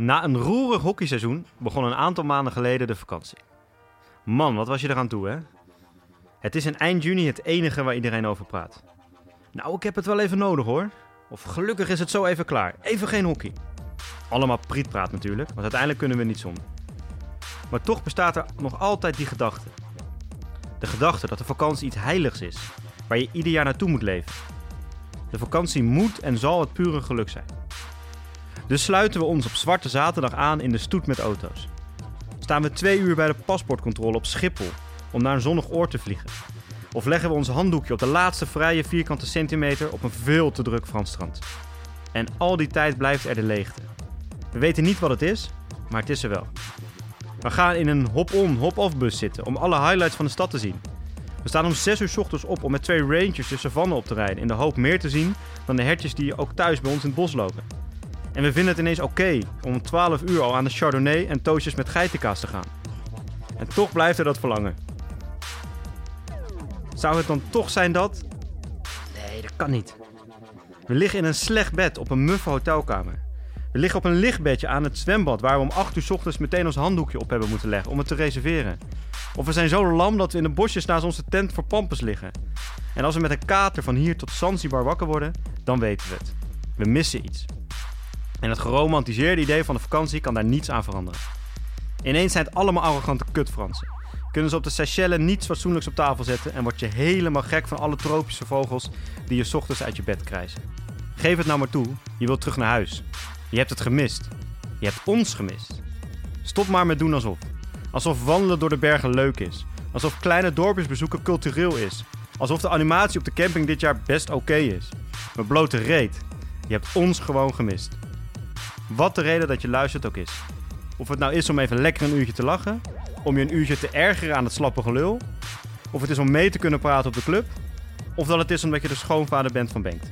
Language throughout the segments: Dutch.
Na een roerig hockeyseizoen begon een aantal maanden geleden de vakantie. Man, wat was je eraan toe, hè? Het is in eind juni het enige waar iedereen over praat. Nou, ik heb het wel even nodig hoor. Of gelukkig is het zo even klaar. Even geen hockey. Allemaal prietpraat natuurlijk, want uiteindelijk kunnen we niet zonder. Maar toch bestaat er nog altijd die gedachte. De gedachte dat de vakantie iets heiligs is, waar je ieder jaar naartoe moet leven. De vakantie moet en zal het pure geluk zijn. Dus sluiten we ons op Zwarte Zaterdag aan in de stoet met auto's. Staan we twee uur bij de paspoortcontrole op Schiphol om naar een zonnig oord te vliegen. Of leggen we ons handdoekje op de laatste vrije vierkante centimeter op een veel te druk Frans strand. En al die tijd blijft er de leegte. We weten niet wat het is, maar het is er wel. We gaan in een hop-on, hop-off bus zitten om alle highlights van de stad te zien. We staan om 6 uur 's ochtends op om met twee rangers de savanne op te rijden in de hoop meer te zien dan de hertjes die ook thuis bij ons in het bos lopen. En we vinden het ineens oké om om 12 uur al aan de Chardonnay en toastjes met geitenkaas te gaan. En toch blijft er dat verlangen. Zou het dan toch zijn dat? Nee, dat kan niet. We liggen in een slecht bed op een muffe hotelkamer. We liggen op een lichtbedje aan het zwembad waar we om 8 uur 's ochtends meteen ons handdoekje op hebben moeten leggen om het te reserveren. Of we zijn zo lam dat we in de bosjes naast onze tent voor pampers liggen. En als we met een kater van hier tot Zanzibar wakker worden, dan weten we het. We missen iets. En het geromantiseerde idee van de vakantie kan daar niets aan veranderen. Ineens zijn het allemaal arrogante kutfransen. Kunnen ze op de Seychelles niets fatsoenlijks op tafel zetten en word je helemaal gek van alle tropische vogels die je ochtends uit je bed krijsen. Geef het nou maar toe, je wilt terug naar huis. Je hebt het gemist. Je hebt ons gemist. Stop maar met doen alsof. Alsof wandelen door de bergen leuk is. Alsof kleine dorpjes bezoeken cultureel is. Alsof de animatie op de camping dit jaar best oké is. Maar blote reet. Je hebt ons gewoon gemist. Wat de reden dat je luistert ook is. Of het nou is om even lekker een uurtje te lachen. Om je een uurtje te ergeren aan het slappe gelul. Of het is om mee te kunnen praten op de club. Of dat het is omdat je de schoonvader bent van Bengt.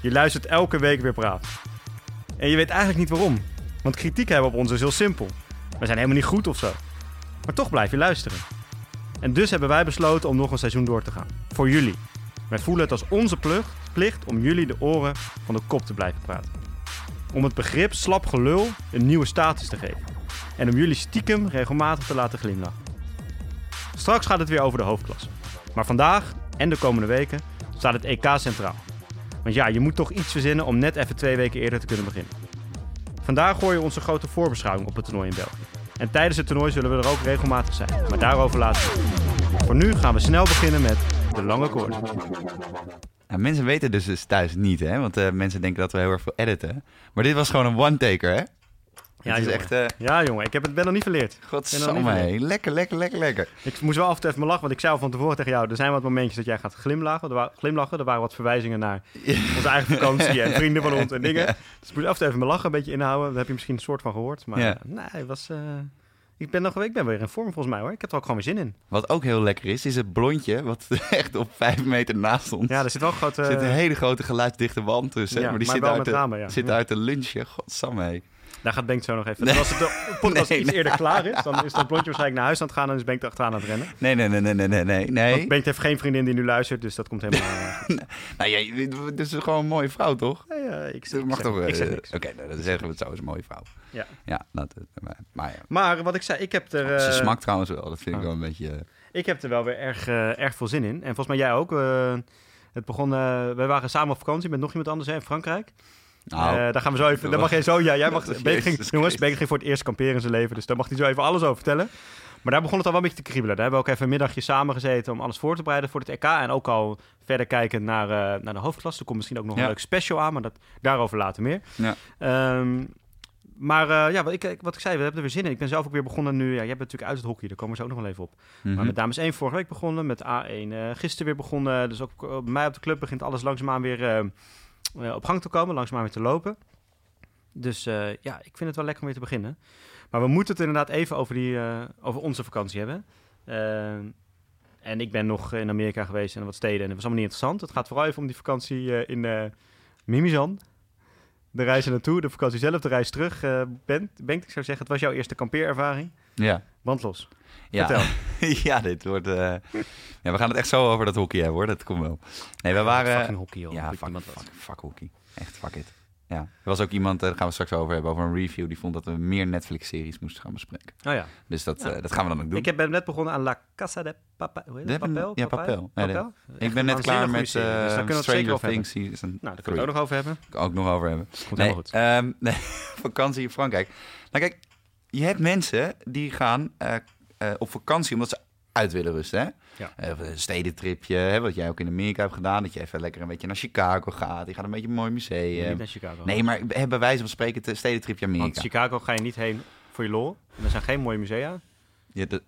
Je luistert elke week weer braaf. En je weet eigenlijk niet waarom. Want kritiek hebben op ons is heel simpel. We zijn helemaal niet goed of zo. Maar toch blijf je luisteren. En dus hebben wij besloten om nog een seizoen door te gaan. Voor jullie. Wij voelen het als onze plicht om jullie de oren van de kop te blijven praten. Om het begrip slap gelul een nieuwe status te geven. En om jullie stiekem regelmatig te laten glimlachen. Straks gaat het weer over de hoofdklasse. Maar vandaag en de komende weken staat het EK centraal. Want ja, je moet toch iets verzinnen om net even twee weken eerder te kunnen beginnen. Vandaag hoor je onze grote voorbeschouwing op het toernooi in België. En tijdens het toernooi zullen we er ook regelmatig zijn. Maar daarover later. Voor nu gaan we snel beginnen met de lange koord. Nou, mensen weten dus, dus thuis niet, hè? Want eh, mensen denken dat we heel erg veel editen. Maar dit was gewoon een one-taker, hè? Ja, het is jongen. echt... eh Ja, jongen, ik heb het, ben nog niet verleerd. Godsamme, lekker, lekker, lekker, lekker. Ik moest wel af en toe even lachen, want ik zei al van tevoren tegen jou... er zijn wat momentjes dat jij gaat glimlachen. Er, wa- glimlachen. er waren wat verwijzingen naar onze eigen vakantie en vrienden van ons en dingen. Dus ik moest af en toe even mijn lachen een beetje inhouden. Daar heb je misschien een soort van gehoord. Maar Ja. nee, het was... eh, ik, ben nog, ik ben weer in vorm volgens mij hoor. Ik heb er ook gewoon weer zin in. Wat ook heel lekker is, is het blondje, wat echt op vijf meter naast ons. Ja, er zit wel een grote... Er zit een hele grote geluidsdichte wand tussen. Ja, maar die maar zit, wel uit, met de, ramen, ja. zit Ja. uit de lunchen. Godsamme. Daar gaat Bengt zo nog even. Nee. Als het de podcast Nee, iets nee. eerder klaar is, dan is dat blondje waarschijnlijk naar huis aan het gaan en is Bengt achteraan aan het rennen. Nee, nee, nee, nee, nee, nee, nee. Bengt heeft geen vriendin die nu luistert, dus dat komt helemaal... Nou, ja, dit is gewoon een mooie vrouw, toch? eh, ik, ik mag zeg, toch... ik zeg eh, niks. Oké, nou, dan zeggen we het zo, is een mooie vrouw. Ja. Ja, dat, maar, maar ja. Maar wat ik zei, ik heb er... Ze eh, smakt trouwens wel, dat vind ik oh. wel een beetje... eh, Ik heb er wel weer erg, erg veel zin in. En volgens mij jij ook. eh, het begon, eh wij waren samen op vakantie met nog iemand anders hè, in Frankrijk. Nou, Eh, daar gaan we zo even. Dan mag jij zo. Ja, jij mag. Bengt ging, jongens, Bengt ging voor het eerst kamperen in zijn leven. Dus daar mag hij zo even alles over vertellen. Maar daar begon het al wel een beetje te kriebelen. Daar hebben we ook even een middagje samen gezeten om alles voor te bereiden voor het EK. En ook al verder kijken naar, eh, naar de hoofdklasse. Er komt misschien ook nog Ja. een leuk special aan, maar dat, daarover later meer. Ja. Ehm, maar eh, ja, wat ik, wat ik zei, we hebben er weer zin in. Ik ben zelf ook weer begonnen nu. Ja, jij bent natuurlijk uit het hockey, daar komen we zo ook nog wel even op. mhm. Maar met dames 1 vorige week begonnen, met A1 eh, gisteren weer begonnen. Dus ook bij mij op de club begint alles langzaamaan weer op gang te komen, langzaamaan weer te lopen. Dus eh, ja, ik vind het wel lekker om weer te beginnen. Maar we moeten het inderdaad even over, die, eh, over onze vakantie hebben. Eh, en ik ben nog in Amerika geweest en wat steden en dat was allemaal niet interessant. Het gaat vooral even om die vakantie eh, in eh Mimizan. De reis er naartoe, de vakantie zelf, de reis terug. Bent, Bengt, ik zou zeggen, het was jouw eerste kampeerervaring. Ja. Brandlos. Ja. Vertel. ja, dit wordt... eh, Ja, we gaan het echt zo over dat hockey hebben, hoor. Dat komt wel. Nee, we waren... Fucking hockey, joh. Ja, fuck, fuck, wat. fuck hockey. Echt, fuck it. Ja. Er was ook iemand, eh, daar gaan we straks over hebben, over een review. Die vond dat we meer Netflix-series moesten gaan bespreken. Oh ja. Dus dat, Ja. eh, dat gaan we dan ook doen. Ik heb ben net begonnen aan La Casa de Papel. Ja, Papel. Ja, Papel? Ik ben net klaar met dus daar zeker Stranger. Things. Nou, daar kunnen we het ook nog over hebben. three. ook nog over hebben. Komt Nee, helemaal goed. ehm, nee, vakantie in Frankrijk. Nou kijk, je hebt mensen die gaan eh, eh, op vakantie omdat ze uit willen rusten. Hè? Ja. Eh, een stedentripje, hè, wat jij ook in Amerika hebt gedaan. Dat je even lekker een beetje naar Chicago gaat. Je gaat een beetje een mooi Niet museum. naar Chicago. Nee, maar hè, bij wijze van spreken het stedentripje Want Amerika. Chicago ga je niet heen voor je lol. En er zijn geen mooie musea. De,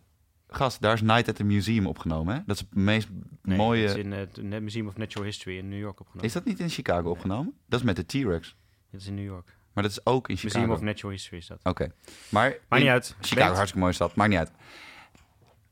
gast, daar is Night at the Museum opgenomen. Hè? Dat is het meest Nee, mooie... Dat is in het Net Museum of Natural History in New York opgenomen. Is dat niet in Chicago opgenomen? Dat is met de T-Rex. Dat is in New York. Maar dat is ook in Chicago. Museum of Natural History is dat. Oké. Maar Maakt niet uit. Chicago, hartstikke mooie stad. Maakt niet uit.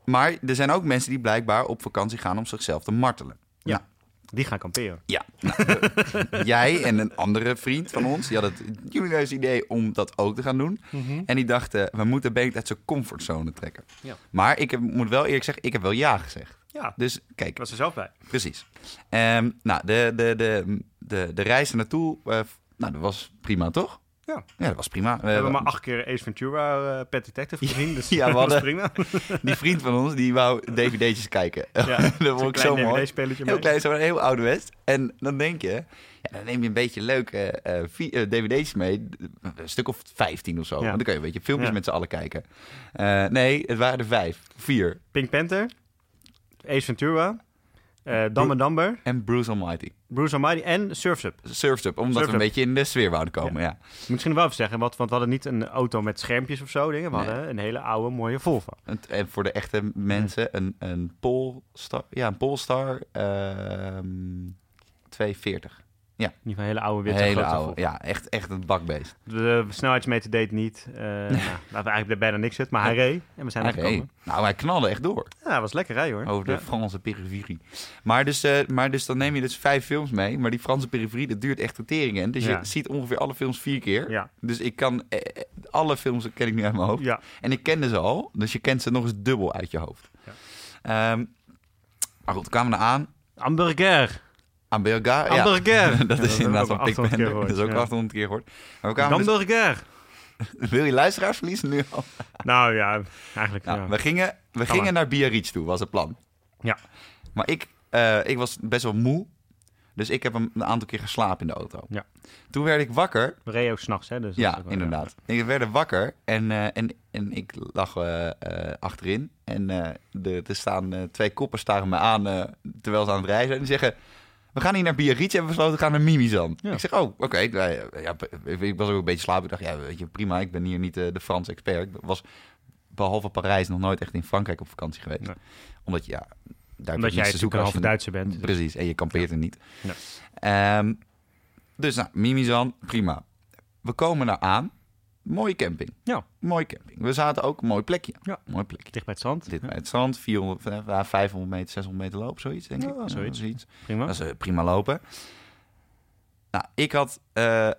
Maar er zijn ook mensen die blijkbaar op vakantie gaan om zichzelf te martelen. Ja. Nou, Die gaan kamperen. ja. Nou, jij en een andere vriend van ons, die had het jullie idee om dat ook te gaan doen. En die dachten, we moeten Bengt uit zijn comfortzone trekken. Ja. Maar ik heb, moet wel eerlijk zeggen, ik heb wel ja gezegd. Ja, Dus kijk, ik was er zelf bij. Precies. Ehm, nou, de, de, de, de, de reis er naartoe, eh, nou, dat was prima, toch? Ja. Ja, dat was prima. We hebben maar acht keer Ace Ventura, uh, Pet Detective gezien. Dus Ja, we hadden- prima. Die vriend van ons, die wou dvd'tjes kijken. Ja, dat vond ik zo klein mooi. DVD-spelletje Heel mee. klein, zo'n heel oude west. En dan denk je, ja, dan neem je een beetje leuke eh, vi- eh, dvd'tjes mee. Een stuk of 15 of zo. Ja. Want dan kan je een beetje filmpjes met z'n allen kijken. Eh, nee, het waren er vijf. Vier. Pink Panther, Ace Ventura, and Dumber, En Bruce Almighty. Bruce Almighty en Surf's Up. Surf's Up, omdat Surf's we een Up. beetje in de sfeer wouden komen, ja. Misschien wel even zeggen, want, want we hadden niet een auto met schermpjes of zo. Dingen. We Nee. hadden een hele oude, mooie Volvo. En, en voor de echte mensen een, een Polestar, ja, een Polestar ehm 240. In ieder geval een hele oude, witte, Hele grote oude, ja, echt, echt een bakbeest. De snelheidsmeter deed niet. eh nou, laten we eigenlijk bijna niks zitten, maar hij reed. En we zijn er Hij gekomen. Nou, hij knalde echt door Ja, het was lekker rijden hoor. over de Ja. Franse periferie. Maar dus, eh, maar dus dan neem je dus vijf films mee, maar die Franse periferie, dat duurt echt een tering. in. Dus Ja. je ziet ongeveer alle films vier keer. Ja. Dus ik kan, eh, alle films ken ik nu uit mijn hoofd. ja. En ik kende ze al, dus je kent ze nog eens dubbel uit je hoofd. Ja. Ehm, maar goed, we kwamen er aan. Hamburger. Hamburger. Ja. Hamburger. dat Ja, is inderdaad van Pink 800 keer Panther. gehoord, Dat is ook ja. 800 keer gehoord. Dus- Hamburger. wil je luisteraars verliezen nu al? Nou ja, eigenlijk Nou, ja. We gingen, we gingen maar. naar Biarritz toe, was het plan. Ja. Maar ik, eh, ik was best wel moe. Dus ik heb een, een aantal keer geslapen in de auto. Ja. Toen werd ik wakker. We reden ook s'nachts, hè. Dus Ja, wel- inderdaad. Ik werd wakker en, eh, en, en ik lag eh, achterin. En de, er staan twee koppen staren me aan terwijl ze aan het rijden zijn. En die zeggen, we gaan hier naar Biarritz en we besloten we gaan naar Mimizan. Ja. Ik zeg, oh, oké. Nou ja, ik- was ook een beetje slapen. Ik dacht, ja, weet je, prima. Ik ben hier niet eh, de Frans expert. Ik was behalve Parijs nog nooit echt in Frankrijk op vakantie geweest. Nee. Omdat je, ja, daar Omdat jij te zoeken als je- Duitser bent. dus- Precies, en je kampeert er niet. Ehm, dus nou, Mimizan, prima. We komen daar aan. Mooie camping. Ja. Mooie camping. We zaten ook een mooi plekje. Ja. Mooi plekje. Dicht bij het zand. Dit bij het strand, 400, eh, 500 meter, 600 meter lopen, zoiets denk Ja, ik. zoiets. Prima. Dat is eh, prima lopen. Nou, ik had eh,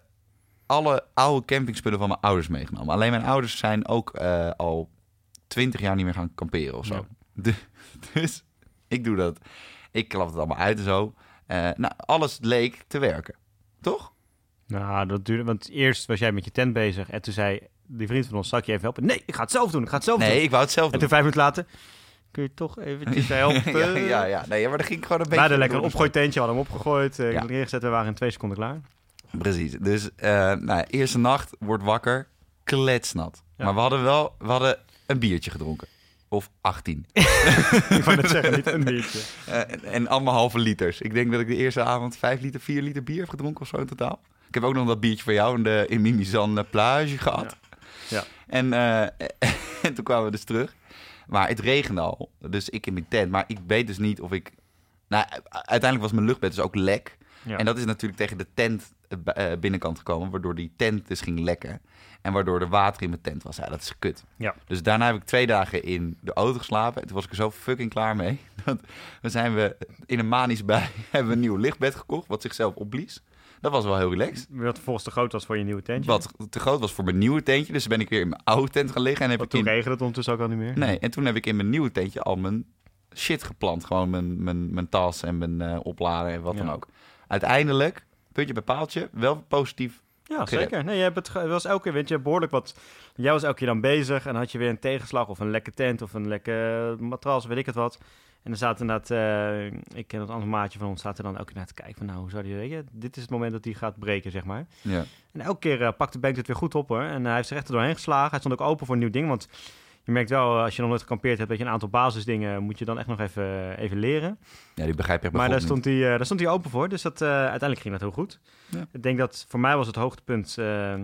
alle oude campingspullen van mijn ouders meegenomen. Alleen mijn ouders zijn ook eh, al 20 jaar niet meer gaan kamperen of zo. Ja. De- dus ik doe dat. Ik klap het allemaal uit en zo. Nou, alles leek te werken. Toch? Nou, dat duurde... Want eerst was jij met je tent bezig. En toen zei die vriend van ons, zal ik je even helpen? Nee, ik ga het zelf doen. Ik ga het zelf doen. Nee, ik wou het zelf En doen. toen vijf minuten later... Kun je toch eventjes helpen? ja, ja, ja. Nee, maar dat ging gewoon een We beetje... hadden lekker een opgooitentje, we hadden hem opgegooid. eh Ja. neergezet, we waren in twee seconden klaar. Precies. Dus eh nou, eerste nacht wordt wakker, kletsnat. Ja. Maar we hadden wel we hadden een biertje gedronken. Of 18. ik wou net zeggen, niet een biertje. Eh, en, en allemaal halve liters. Ik denk dat ik de eerste avond 5 liter, 4 liter bier heb gedronken of zo in totaal. Ik heb ook nog dat biertje van jou in, de, in Mimizan plage gehad. Ja. En, eh, en toen kwamen we dus terug. Maar het regende al. Dus ik in mijn tent. Maar ik weet dus niet of ik... Nou, uiteindelijk was mijn luchtbed dus ook lek. Ja. En dat is natuurlijk tegen de tent eh, eh, binnenkant gekomen, waardoor die tent dus ging lekken. En waardoor er water in mijn tent was. Ja, dat is kut. Ja. Dus daarna heb ik twee dagen in de auto geslapen. En toen was ik er zo fucking klaar mee. Dat we zijn we in een manisch bij hebben we een nieuw lichtbed gekocht, wat zichzelf opblies. Dat was wel heel relaxed. Wat vervolgens te groot was voor je nieuwe tentje. Wat te groot was voor mijn nieuwe tentje. Dus ben ik weer in mijn oude tent gaan liggen. En heb ik toen in... regende het ondertussen ook al niet meer. Nee, en toen heb ik in mijn nieuwe tentje al mijn shit geplant. Gewoon mijn, mijn, mijn tas en mijn eh, oplader en wat Ja. dan ook. Uiteindelijk, puntje bij paaltje, wel positief Ja, zeker. Nee, je hebt het was elke keer, weet je, behoorlijk wat. Jij was elke keer dan bezig en dan had je weer een tegenslag of een lekke tent of een lekke matras, weet ik het wat. En dan zaten inderdaad, eh ik ken het andere maatje van ons, zaten dan elke keer naar te kijken van, nou, hoe zou die, weet je, dit is het moment dat hij gaat breken, zeg maar. Ja. En elke keer uh, pakte Bank het weer goed op hoor. En hij heeft zich echt er doorheen geslagen. Hij stond ook open voor een nieuw ding. Want je merkt wel, eh, als je nog nooit gekampeerd hebt, dat je een aantal basisdingen moet je dan echt nog even, even leren. ja, die begrijp je Maar daar stond, hij, eh, daar stond hij open voor. Dus dat, eh, uiteindelijk ging dat heel goed. Ja. Ik denk dat voor mij was het hoogtepunt eh, eh,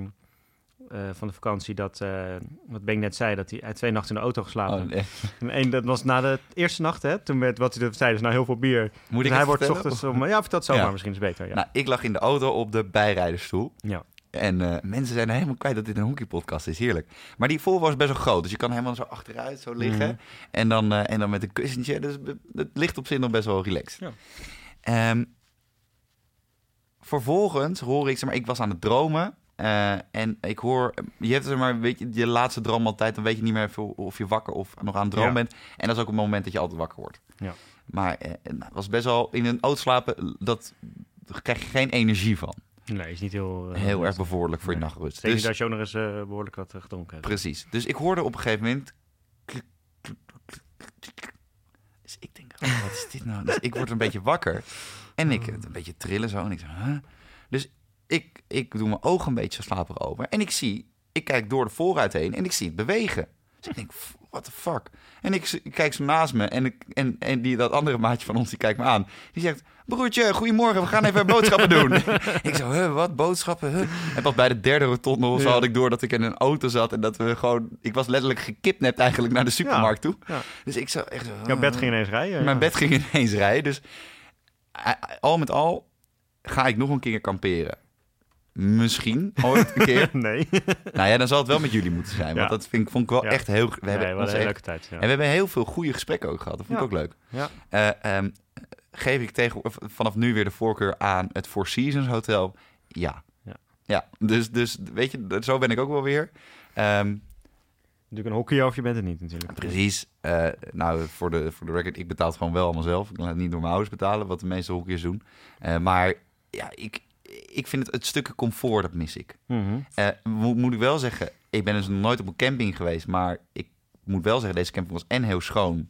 van de vakantie dat, eh, wat Benk net zei, dat hij, twee nachten in de auto geslapen. Oh, nee. En dat was na de eerste nacht, hè. Toen werd, wat hij zei, dus nou heel veel bier. Moet Dus ik hij wordt 's vertellen? ochtends om... Ja, vertel het zomaar, Ja. misschien is beter. Ja. Nou, ik lag in de auto op de bijrijdersstoel. ja. En eh, mensen zijn helemaal kwijt dat dit een hockeypodcast is. Heerlijk. Maar die Volvo is best wel groot. Dus je kan helemaal zo achteruit zo liggen. Mhm. en, dan, eh, en dan met een kussentje. Dus het ligt op zich nog best wel relaxed. Ja. Ehm, vervolgens hoor ik, zeg maar, ik was aan het dromen. eh, en ik hoor, je hebt zeg maar, weet je, je laatste droom altijd, dan weet je niet meer of, je wakker of nog aan het dromen Ja. bent. En dat is ook het moment dat je altijd wakker wordt. Ja. Maar het was best wel in een auto slapen, dat daar krijg je geen energie van. Nee, is niet heel... eh, Heel erg bevorderlijk voor je nachtrust. Zeker Dus, als je ook nog eens eh, behoorlijk wat eh, gedronken hebt. precies. Dus ik hoorde op een gegeven moment... Dus ik denk, oh, wat is dit nou? Dus ik word een beetje wakker. En ik het een beetje trillen zo. En ik zeg, huh? Dus ik, ik doe mijn ogen een beetje zo slaperig over. En ik zie, ik kijk door de voorruit heen en ik zie het bewegen. Dus ik denk, "F- what the fuck? En ik, kijk zo naast me en, ik, en, en die, dat andere maatje van ons, die kijkt me aan. Die zegt, broertje, goedemorgen, we gaan even boodschappen doen. ik zo, huh, wat, boodschappen? Huh? En pas bij de derde rotonde of zo Ja. had ik door dat ik in een auto zat. En dat we gewoon, ik was letterlijk gekidnapt eigenlijk naar de supermarkt toe. Dus ik zo echt. Jouw bed ging ineens rijden. Mijn bed ging ineens rijden. Dus al met al ga ik nog een keer kamperen. Misschien ooit een keer. nee. nou ja, dan zal het wel met jullie moeten zijn. Want Ja. dat vind, ik- vond ik wel Ja. echt heel... We hebben, ons een hele leuke tijd. Ja. en we hebben heel veel goede gesprekken ook gehad. Dat vond ik ook leuk. Ja. Eh, ehm, geef ik tegen, vanaf nu weer de voorkeur aan het Four Seasons Hotel? Ja. Ja. Ja, dus, dus weet je, zo ben ik ook wel weer. Ehm, Natuurlijk een hockey of je bent het niet natuurlijk. Precies. Eh, nou, voor de, voor de record, ik betaal het gewoon wel allemaal zelf. Ik laat het niet door mijn ouders betalen, wat de meeste hockeyers doen. Eh, maar ja, ik, ik vind het, het stukje comfort, dat mis ik. Mhm. Eh, moet, moet ik wel zeggen, ik ben dus nog nooit op een camping geweest, maar ik moet wel zeggen, deze camping was en heel schoon.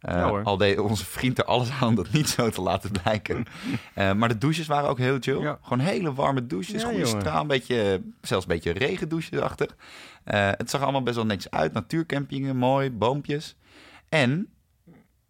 Eh, Ja, al deed onze vriend er alles aan om dat niet zo te laten blijken. Eh, maar de douches waren ook heel chill. Ja. Gewoon hele warme douches, Ja, goede jongen. straal, een beetje, zelfs een beetje regendouchesachtig. Eh het zag allemaal best wel netjes uit. Natuurcampingen, mooi, boompjes. En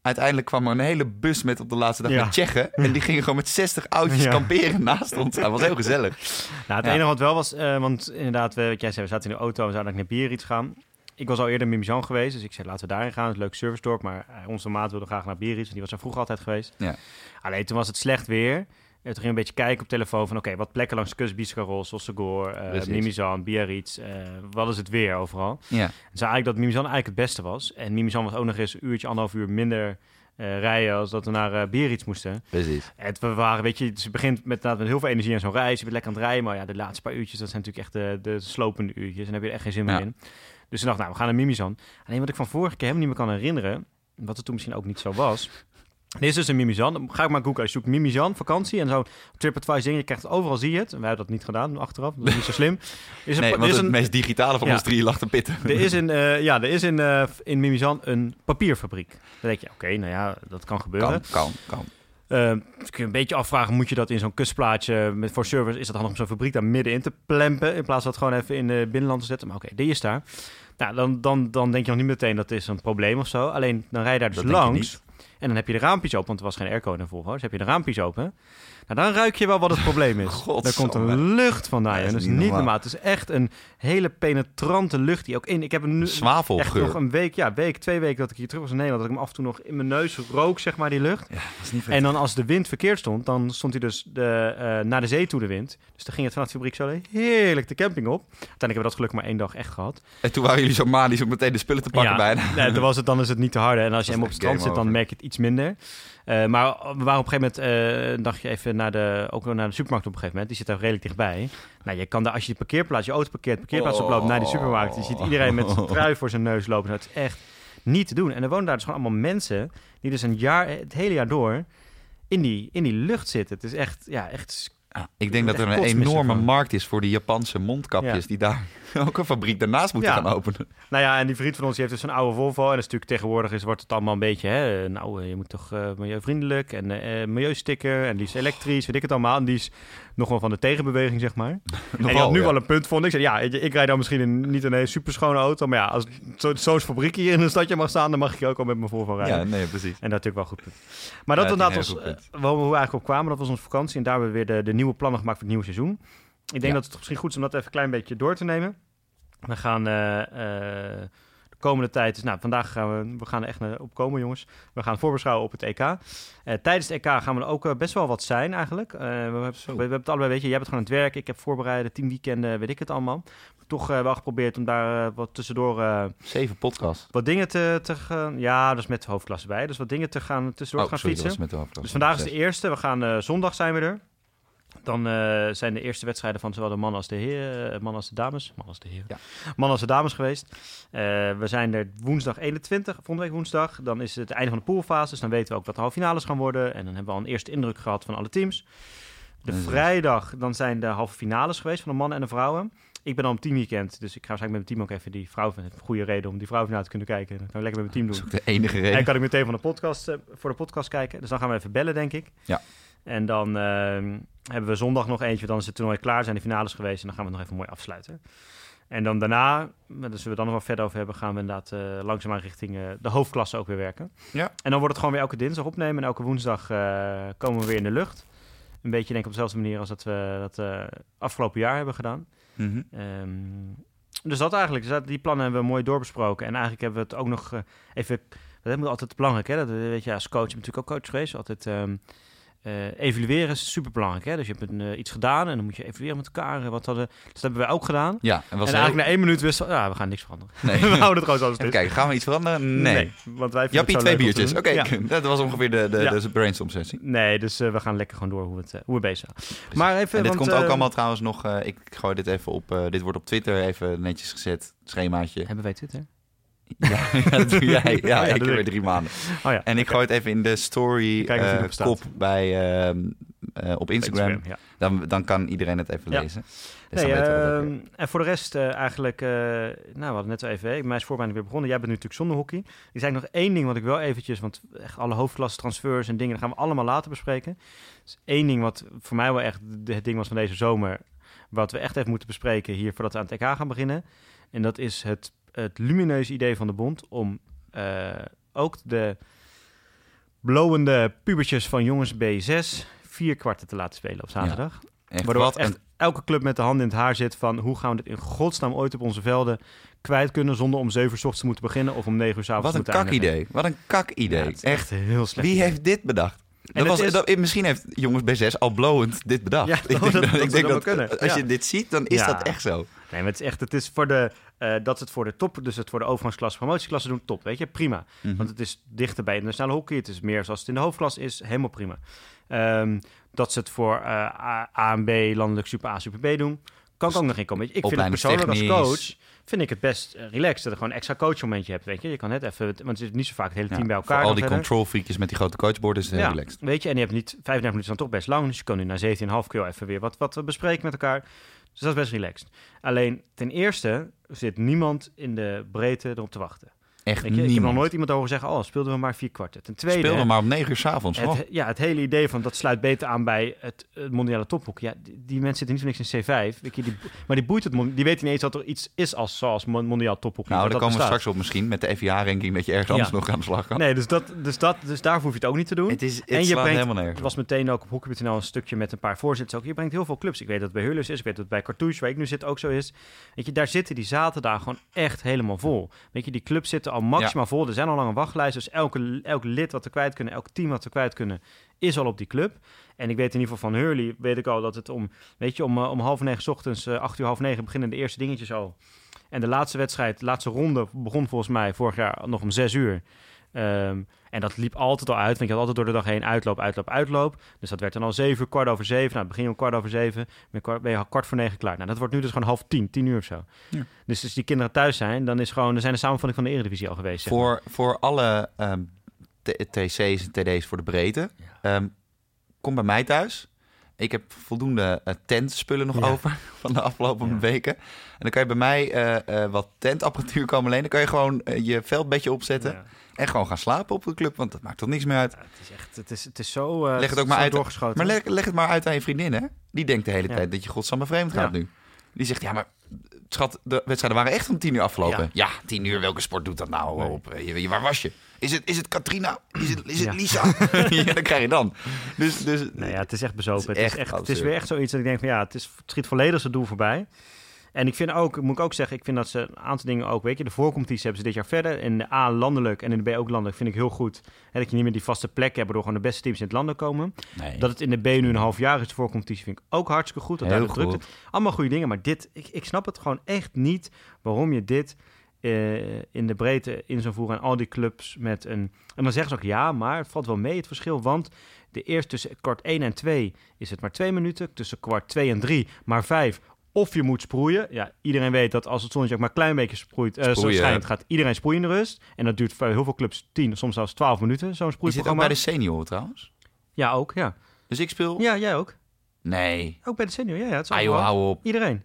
uiteindelijk kwam er een hele bus met op de laatste dag Ja. met Tsjechen. En die gingen gewoon met 60 oudjes Ja. kamperen naast ons. Dat was heel gezellig. Nou, het Ja. enige wat wel was, want inderdaad, we, wat jij zei, we zaten in de auto en zouden naar Biarritz gaan. Ik was al eerder in Mimizan geweest, dus ik zei laten we daarheen gaan. Het is een leuk servicedorp, maar eh, onze maat wilde graag naar Biarritz, die was er vroeger altijd geweest. Ja. Alleen toen was het slecht weer. En toen ging een beetje kijken op telefoon van oké, wat plekken langs de kust, Biscarrosse, Sossegor, eh Precies. Mimizan, Biarritz, eh, wat is het weer overal? Ja, En zei eigenlijk dat Mimizan eigenlijk het beste was. En Mimizan was ook nog eens een uurtje, anderhalf uur minder eh, rijden als dat we naar eh Biarritz moesten. precies. Het, we waren, weet je, dus je begint met, met heel veel energie aan zo'n reis. Je bent lekker aan het rijden, maar ja, de laatste paar uurtjes, dat zijn natuurlijk echt de, de slopende uurtjes. En daar heb je er echt geen zin meer Ja. in. Dus ik dacht, nou, we gaan naar Mimizan. Alleen wat ik van vorige keer helemaal niet meer kan herinneren, wat het toen misschien ook niet zo was. Dit is dus een Mimizan. Dan Ga ik maar googlen. Je zoekt Mimizan, vakantie. En zo TripAdvisor ding. Je krijgt het overal, zie je het. En wij hebben dat niet gedaan achteraf. Dat is niet zo slim. Is Nee, want is het een, meest digitale van Ja. ons drie lag te pitten. er is in, eh, ja, er is in, eh, in Mimizan een papierfabriek. Dan denk je, oké, nou ja, dat kan gebeuren. Kan, kan, kan. Dus kun je een beetje afvragen, moet je dat in zo'n kustplaatje met voor service, is dat handig om zo'n fabriek daar middenin te plempen, in plaats van het gewoon even in de binnenland te zetten? Maar oké, die is daar. Nou, dan, dan, dan denk je nog niet meteen dat is een probleem of zo. Alleen dan rij je daar dus Dat langs. En dan heb je de raampjes open, want er was geen airco de Volvo. Dus heb je de raampjes open. Nou, dan ruik je wel wat het probleem is. Daar komt een lucht vandaan. Ja, dat is niet normaal. normaal. Het is echt een hele penetrante lucht die ook in... Ik heb hem nu echt Zwavelgeur. nog een week, ja, week, twee weken dat ik hier terug was in Nederland, dat ik hem af en toe nog in mijn neus rook, zeg maar, die lucht. Ja, dat is niet. En dan als de wind verkeerd stond, dan stond hij dus de, eh, naar de zee toe de wind. Dus dan ging het vanaf de fabriek zo heerlijk de camping op. Uiteindelijk hebben we dat gelukkig maar één dag echt gehad. En toen waren jullie zo manisch om meteen de spullen te pakken Ja, bijna. Nee, dan, was het, dan is het niet te harde. En als je hem op het strand zit, dan merk je het iets minder. Eh, maar we waren op een gegeven moment eh, een dagje even naar de, ook naar de supermarkt op een gegeven moment. Die zit daar redelijk dichtbij. Nou, je kan daar, als je de parkeerplaats, je auto parkeert, parkeerplaats Oh. oploopt naar die supermarkt. Je ziet iedereen met zijn trui voor zijn neus lopen. Het is echt niet te doen. En er wonen daar dus gewoon allemaal mensen die dus een jaar, het hele jaar door in die, in die lucht zitten. Het is echt, ja, echt Ja, ik denk dat er een enorme van. markt is voor die Japanse mondkapjes... Ja. die daar ook een fabriek daarnaast moeten Ja. gaan openen. Nou ja, en die vriend van ons die heeft dus een oude Volvo. En dat is natuurlijk tegenwoordig is, wordt het allemaal een beetje... Hè, nou, je moet toch eh, milieuvriendelijk en eh, milieusticker en liefst elektrisch, weet ik het allemaal. En die is nog wel van de tegenbeweging, zeg maar. en die had nu wel een punt, vond ik. Zei, ja, ik, ik rijd dan misschien een, niet een hele superschone auto. Maar ja, als zo- zo'n fabriek hier in een stadje mag staan... dan mag ik ook al met mijn Volvo rijden. Ja, nee, precies. En dat is natuurlijk wel goed punt. Maar dat inderdaad is was eh, waar we eigenlijk op kwamen. Dat was onze vakantie. En daar hebben we weer de, de nieuwe plannen gemaakt voor het nieuwe seizoen. Ik denk Ja. dat het misschien goed is om dat even een klein beetje door te nemen. We gaan eh, eh, de komende tijd... Dus, nou, vandaag gaan we, we gaan er echt naar op komen, jongens. We gaan voorbeschouwen op het EK. Eh, tijdens het EK gaan we er ook best wel wat zijn, eigenlijk. We, hebben, we, we hebben het allebei, weet je, jij bent gewoon aan het werk. Ik heb voorbereiden, tien weekenden, weet ik het allemaal. Toch eh, wel geprobeerd om daar wat tussendoor... eh, Zeven podcasts. wat dingen te, te gaan... Ja, dus met hoofdklasse bij. Dus wat dingen te gaan tussendoor Oh, gaan sorry, dat fietsen. was met de hoofdklasse. Dus vandaag is de eerste. We gaan zondag zijn we er. Dan eh, zijn de eerste wedstrijden van zowel de mannen als de heren, eh, mannen als de dames, mannen als de heren, Ja. mannen als de dames geweest. Eh, we zijn er woensdag 21, volgende week woensdag. Dan is het het einde van de poolfase, dus dan weten we ook wat de halve finales gaan worden. En dan hebben we al een eerste indruk gehad van alle teams. De Dat is- vrijdag, dan zijn de halve finales geweest van de mannen en de vrouwen. Ik ben al op teamweekend, dus ik ga waarschijnlijk met mijn team ook even die vrouw... Een goede reden om die vrouw naar te kunnen kijken. Dan kan ik lekker met mijn team Dat doen. is ook de enige En reden. kan ik meteen van de podcast, voor de podcast kijken. Dus dan gaan we even bellen, denk ik. Ja. En dan ehm, hebben we zondag nog eentje. Dan is het toernooi klaar, zijn de finales geweest. En dan gaan we het nog even mooi afsluiten. En dan daarna, daar zullen we dan nog wel verder over hebben... gaan we inderdaad eh, langzaamaan richting eh, de hoofdklasse ook weer werken. Ja. En dan wordt het gewoon weer elke dinsdag opnemen. En elke woensdag eh, komen we weer in de lucht. Een beetje denk ik op dezelfde manier als dat we dat afgelopen jaar hebben gedaan. Mhm. Ehm, dus dat eigenlijk. Dus dat- die plannen hebben we mooi doorbesproken. En eigenlijk hebben we het ook nog even... Dat is altijd belangrijk, hè? Dat, weet je, als coach, je bent natuurlijk ook coach geweest. Altijd ehm, eh, evalueren is super belangrijk, hè? Dus je hebt een, eh, iets gedaan en dan moet je evalueren met elkaar. eh, Wat hadden, dus dat hebben wij ook gedaan. Ja, en en was eigenlijk heel... na één minuut wisten we, ja, we gaan niks veranderen. Nee. we houden het gewoon zoals het is. kijken, gaan we iets veranderen? Nee. want wij vinden Jappie, het zo twee biertjes. Oké, Ja. dat was ongeveer de, de, Ja. de brainstorm sessie. Nee, dus we gaan lekker gewoon door hoe, het, hoe we bezig zijn. Maar even, En dit want, komt ook allemaal trouwens nog... ik gooi dit even op... dit wordt op Twitter even netjes gezet. Schemaatje. Hebben wij Twitter? Ja, dat doe jij. Ja, ja, ik weer ik. drie maanden. Oh ja. En ik gooi het even in de story eh, kop bij, ehm, eh, op Instagram. Dan, dan kan iedereen het even lezen. Dus Nee, we ehm, en voor de rest eh, eigenlijk, nou we hadden net al even, hè, mij is voorbereiding weer begonnen. Jij bent nu natuurlijk zonder hockey. Er is eigenlijk nog één ding wat ik wel eventjes, want echt alle hoofdklasse transfers en dingen, dat gaan we allemaal later bespreken. Dus één ding wat voor mij wel echt het ding was van deze zomer, wat we echt even moeten bespreken hier voordat we aan het EK gaan beginnen. En dat is het, het lumineuze idee van de bond om eh, ook de blowende pubertjes van jongens B6 vier kwarten te laten spelen op zaterdag. Echt, Waardoor wat echt een elke club met de hand in het haar zit van hoe gaan we dit in godsnaam ooit op onze velden kwijt kunnen zonder om 7 uur 's ochtends te moeten beginnen of om 9 uur 's avonds Wat te een moeten kak eindigen. idee. Wat een kak idee. Ja, echt. echt heel slecht. Wie heeft dit bedacht? Dat was, is- dat, misschien heeft jongens B6 al blowend dit bedacht. Ja, ik denk dat- dat, ik denk als je dit ziet, dan is dat echt zo. Nee, maar het is echt, het is voor de, eh, dat ze het voor de top, dus het voor de overgangsklasse, promotieklasse doen, top, weet je, prima. Mhm. Want het is dichter bij internationale hockey, het is meer zoals het in de hoofdklasse is, helemaal prima. Ehm, dat ze het voor eh, A, A en B, landelijk Super A, Super B doen, kan ik ook nog in komen. Ik vind het persoonlijk als coach, vind ik het best eh, relaxed, dat er gewoon een extra coachmomentje hebt, weet je. Je kan net even, want het is niet zo vaak het hele team Ja, bij elkaar. Al die control freakjes met die grote coachborden is het heel Ja, relaxed. Weet je, en je hebt niet 35 minuten dan toch best lang. Dus je kan nu na 17,5 keer even weer wat, wat bespreken met elkaar. Dus dat is best relaxed. Alleen ten eerste zit niemand in de breedte erop te wachten. Echt je, ik heb nog nooit iemand horen zeggen, oh, speelden we maar vier kwarten. Ten tweede, Speelde maar om 9 uur s'avonds. Oh. ja, het hele idee van dat sluit beter aan bij het, het mondiale tophoek. Ja, die, die mensen zitten niet voor niks in C5. Weet je, die, maar die boeit het, die weten niet eens dat er iets is als, zoals mon- mondiaal tophoek. Nou, daar komen we straks op misschien met de FIA-ranking dat je ergens anders Ja. nog aan de slag kan. Nee, dus, dat, dus, dat, dus daar hoef je het ook niet te doen. Het is het En je brengt- helemaal nergens Het was meteen ook op Hockey.nl een stukje met een paar voorzitters. Ook. Je brengt heel veel clubs. Ik weet dat het bij Hurlus is. Ik weet dat het bij Cartouche, waar ik nu zit, ook zo is. Weet je, daar zitten die zaterdagen gewoon echt helemaal vol. Weet je, die clubs zitten al maximaal vol. Er zijn al lang een wachtlijst. Dus elke, elk lid wat we kwijt kunnen, elk team wat we kwijt kunnen, is al op die club. En ik weet in ieder geval van Hurley, weet ik al dat het om, weet je, om, eh, om half negen 's ochtends, eh, acht uur, half negen beginnen de eerste dingetjes al. En de laatste wedstrijd, de laatste ronde begon volgens mij vorig jaar nog om zes uur. Ehm, en dat liep altijd al uit, want je had altijd door de dag heen uitloop, uitloop, uitloop. Dus dat werd dan al zeven uur, kwart over zeven. Nou, het begin om kwart over zeven, ben je je al kwart voor negen klaar. Nou, dat wordt nu dus gewoon half tien, tien uur of zo. Ja. Dus als die kinderen thuis zijn, dan is gewoon, er zijn de samenvatting van de Eredivisie al geweest. zeg maar. Voor, voor alle ehm, TC's en TD's voor de breedte. ehm, kom bij mij thuis. Ik heb voldoende uh, tentspullen nog Ja. over van de afgelopen Ja. weken. En dan kan je bij mij eh, eh, wat tentapparatuur komen lenen. Dan kan je gewoon je veldbedje opzetten Ja. en gewoon gaan slapen op de club. Want dat maakt toch niks meer uit. Ja, het is echt, het is, het is zo, Leg het ook maar uit. doorgeschoten. Maar leg, leg het maar uit aan je vriendin, hè? Die denkt de hele tijd dat je godsamme vreemd gaat nu. Die zegt, ja, maar schat, de wedstrijden waren echt om tien uur afgelopen. Ja. Tien uur, welke sport doet dat nou op? Je- waar was je? Is het, is het Katrina? Is het, is het Ja. Lisa? ja, dat krijg je dan. Dus, dus Nee, ja, het is echt bezopen. Het Het is echt het is weer echt zoiets dat ik denk van ja, het, is, het schiet volledig zijn doel voorbij. En ik vind ook, moet ik ook zeggen, ik vind dat ze een aantal dingen ook, weet je, de voorcompetitie hebben ze dit jaar verder. In de A landelijk en in de B ook landelijk vind ik heel goed. Hè, dat je niet meer die vaste plek hebt, waardoor gewoon de beste teams in het land komen. nee. Dat het in de B nu een half jaar is, de voorcompetitie, vind ik ook hartstikke goed. Dat Heel goed. Allemaal goede dingen, maar dit, ik, ik snap het gewoon echt niet waarom je dit eh, in de breedte in zou voeren. En al die clubs met een... En dan zeggen ze ook ja, maar het valt wel mee het verschil, want de eerste tussen kwart 1 en 2 is het maar 2 minuten, tussen kwart 2 en 3 maar 5. Of je moet sproeien. Ja, iedereen weet dat als het zonnetje ook maar een klein beetje sproeit, Sproeien. schijnt, gaat iedereen sproeien in de rust. En dat duurt voor heel veel clubs 10, soms zelfs 12 minuten, zo'n Je zit ook sproeiprogramma. bij de senioren trouwens. Ja, ook, ja. Dus ik speel... Ja, jij ook. Nee. Ook bij de senior, ja, ja. Het is Ah joh, hou op. Iedereen.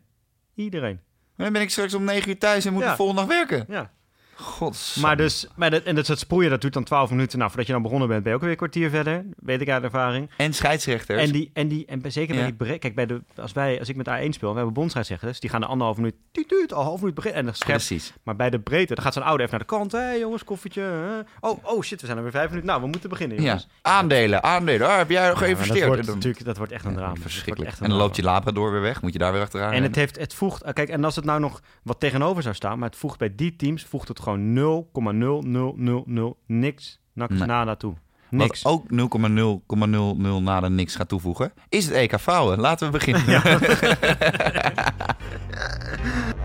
Iedereen. Dan ben ik straks om negen uur thuis en moet de volgende dag werken. Ja. God. Maar dus, maar dat, en dat, het sproeien, dat duurt dan 12 minuten. Nou, voordat je dan begonnen bent, ben je ook weer een kwartier verder. Weet ik uit ervaring. En scheidsrechters. En, die, en, die, en bij- zeker Ja. bij die bre- Kijk, bij de, als, wij, als ik met A1 speel, we hebben bondscheidsrechters. Die gaan de anderhalf minuut, tuut, tuut, al half minuut beginnen. En dan scherp. Precies. Maar bij de breedte, dan gaat zo'n oude even naar de kant. Hé hey, jongens, koffietje. hè? Oh, oh shit, we zijn er weer vijf minuten. Nou, we moeten beginnen Ja. jongens. Aandelen, aandelen. Ah, heb jij nog Ja, geïnvesteerd? dat, wordt natuurlijk, dat wordt echt een Ja, drama. Dat verschrikkelijk. wordt echt een En dan loopt je drama. Labrador weer weg. Moet je daar weer achteraan En het, heeft, het voegt, kijk, en als het nou nog wat tegenover zou staan, maar het voegt bij die teams, voegt het gewoon 0,0000 niks, niks Nee. nada toe. Niks. Wat ook 0,0,00 nada niks gaat toevoegen, is het EK vrouwen. Laten we beginnen.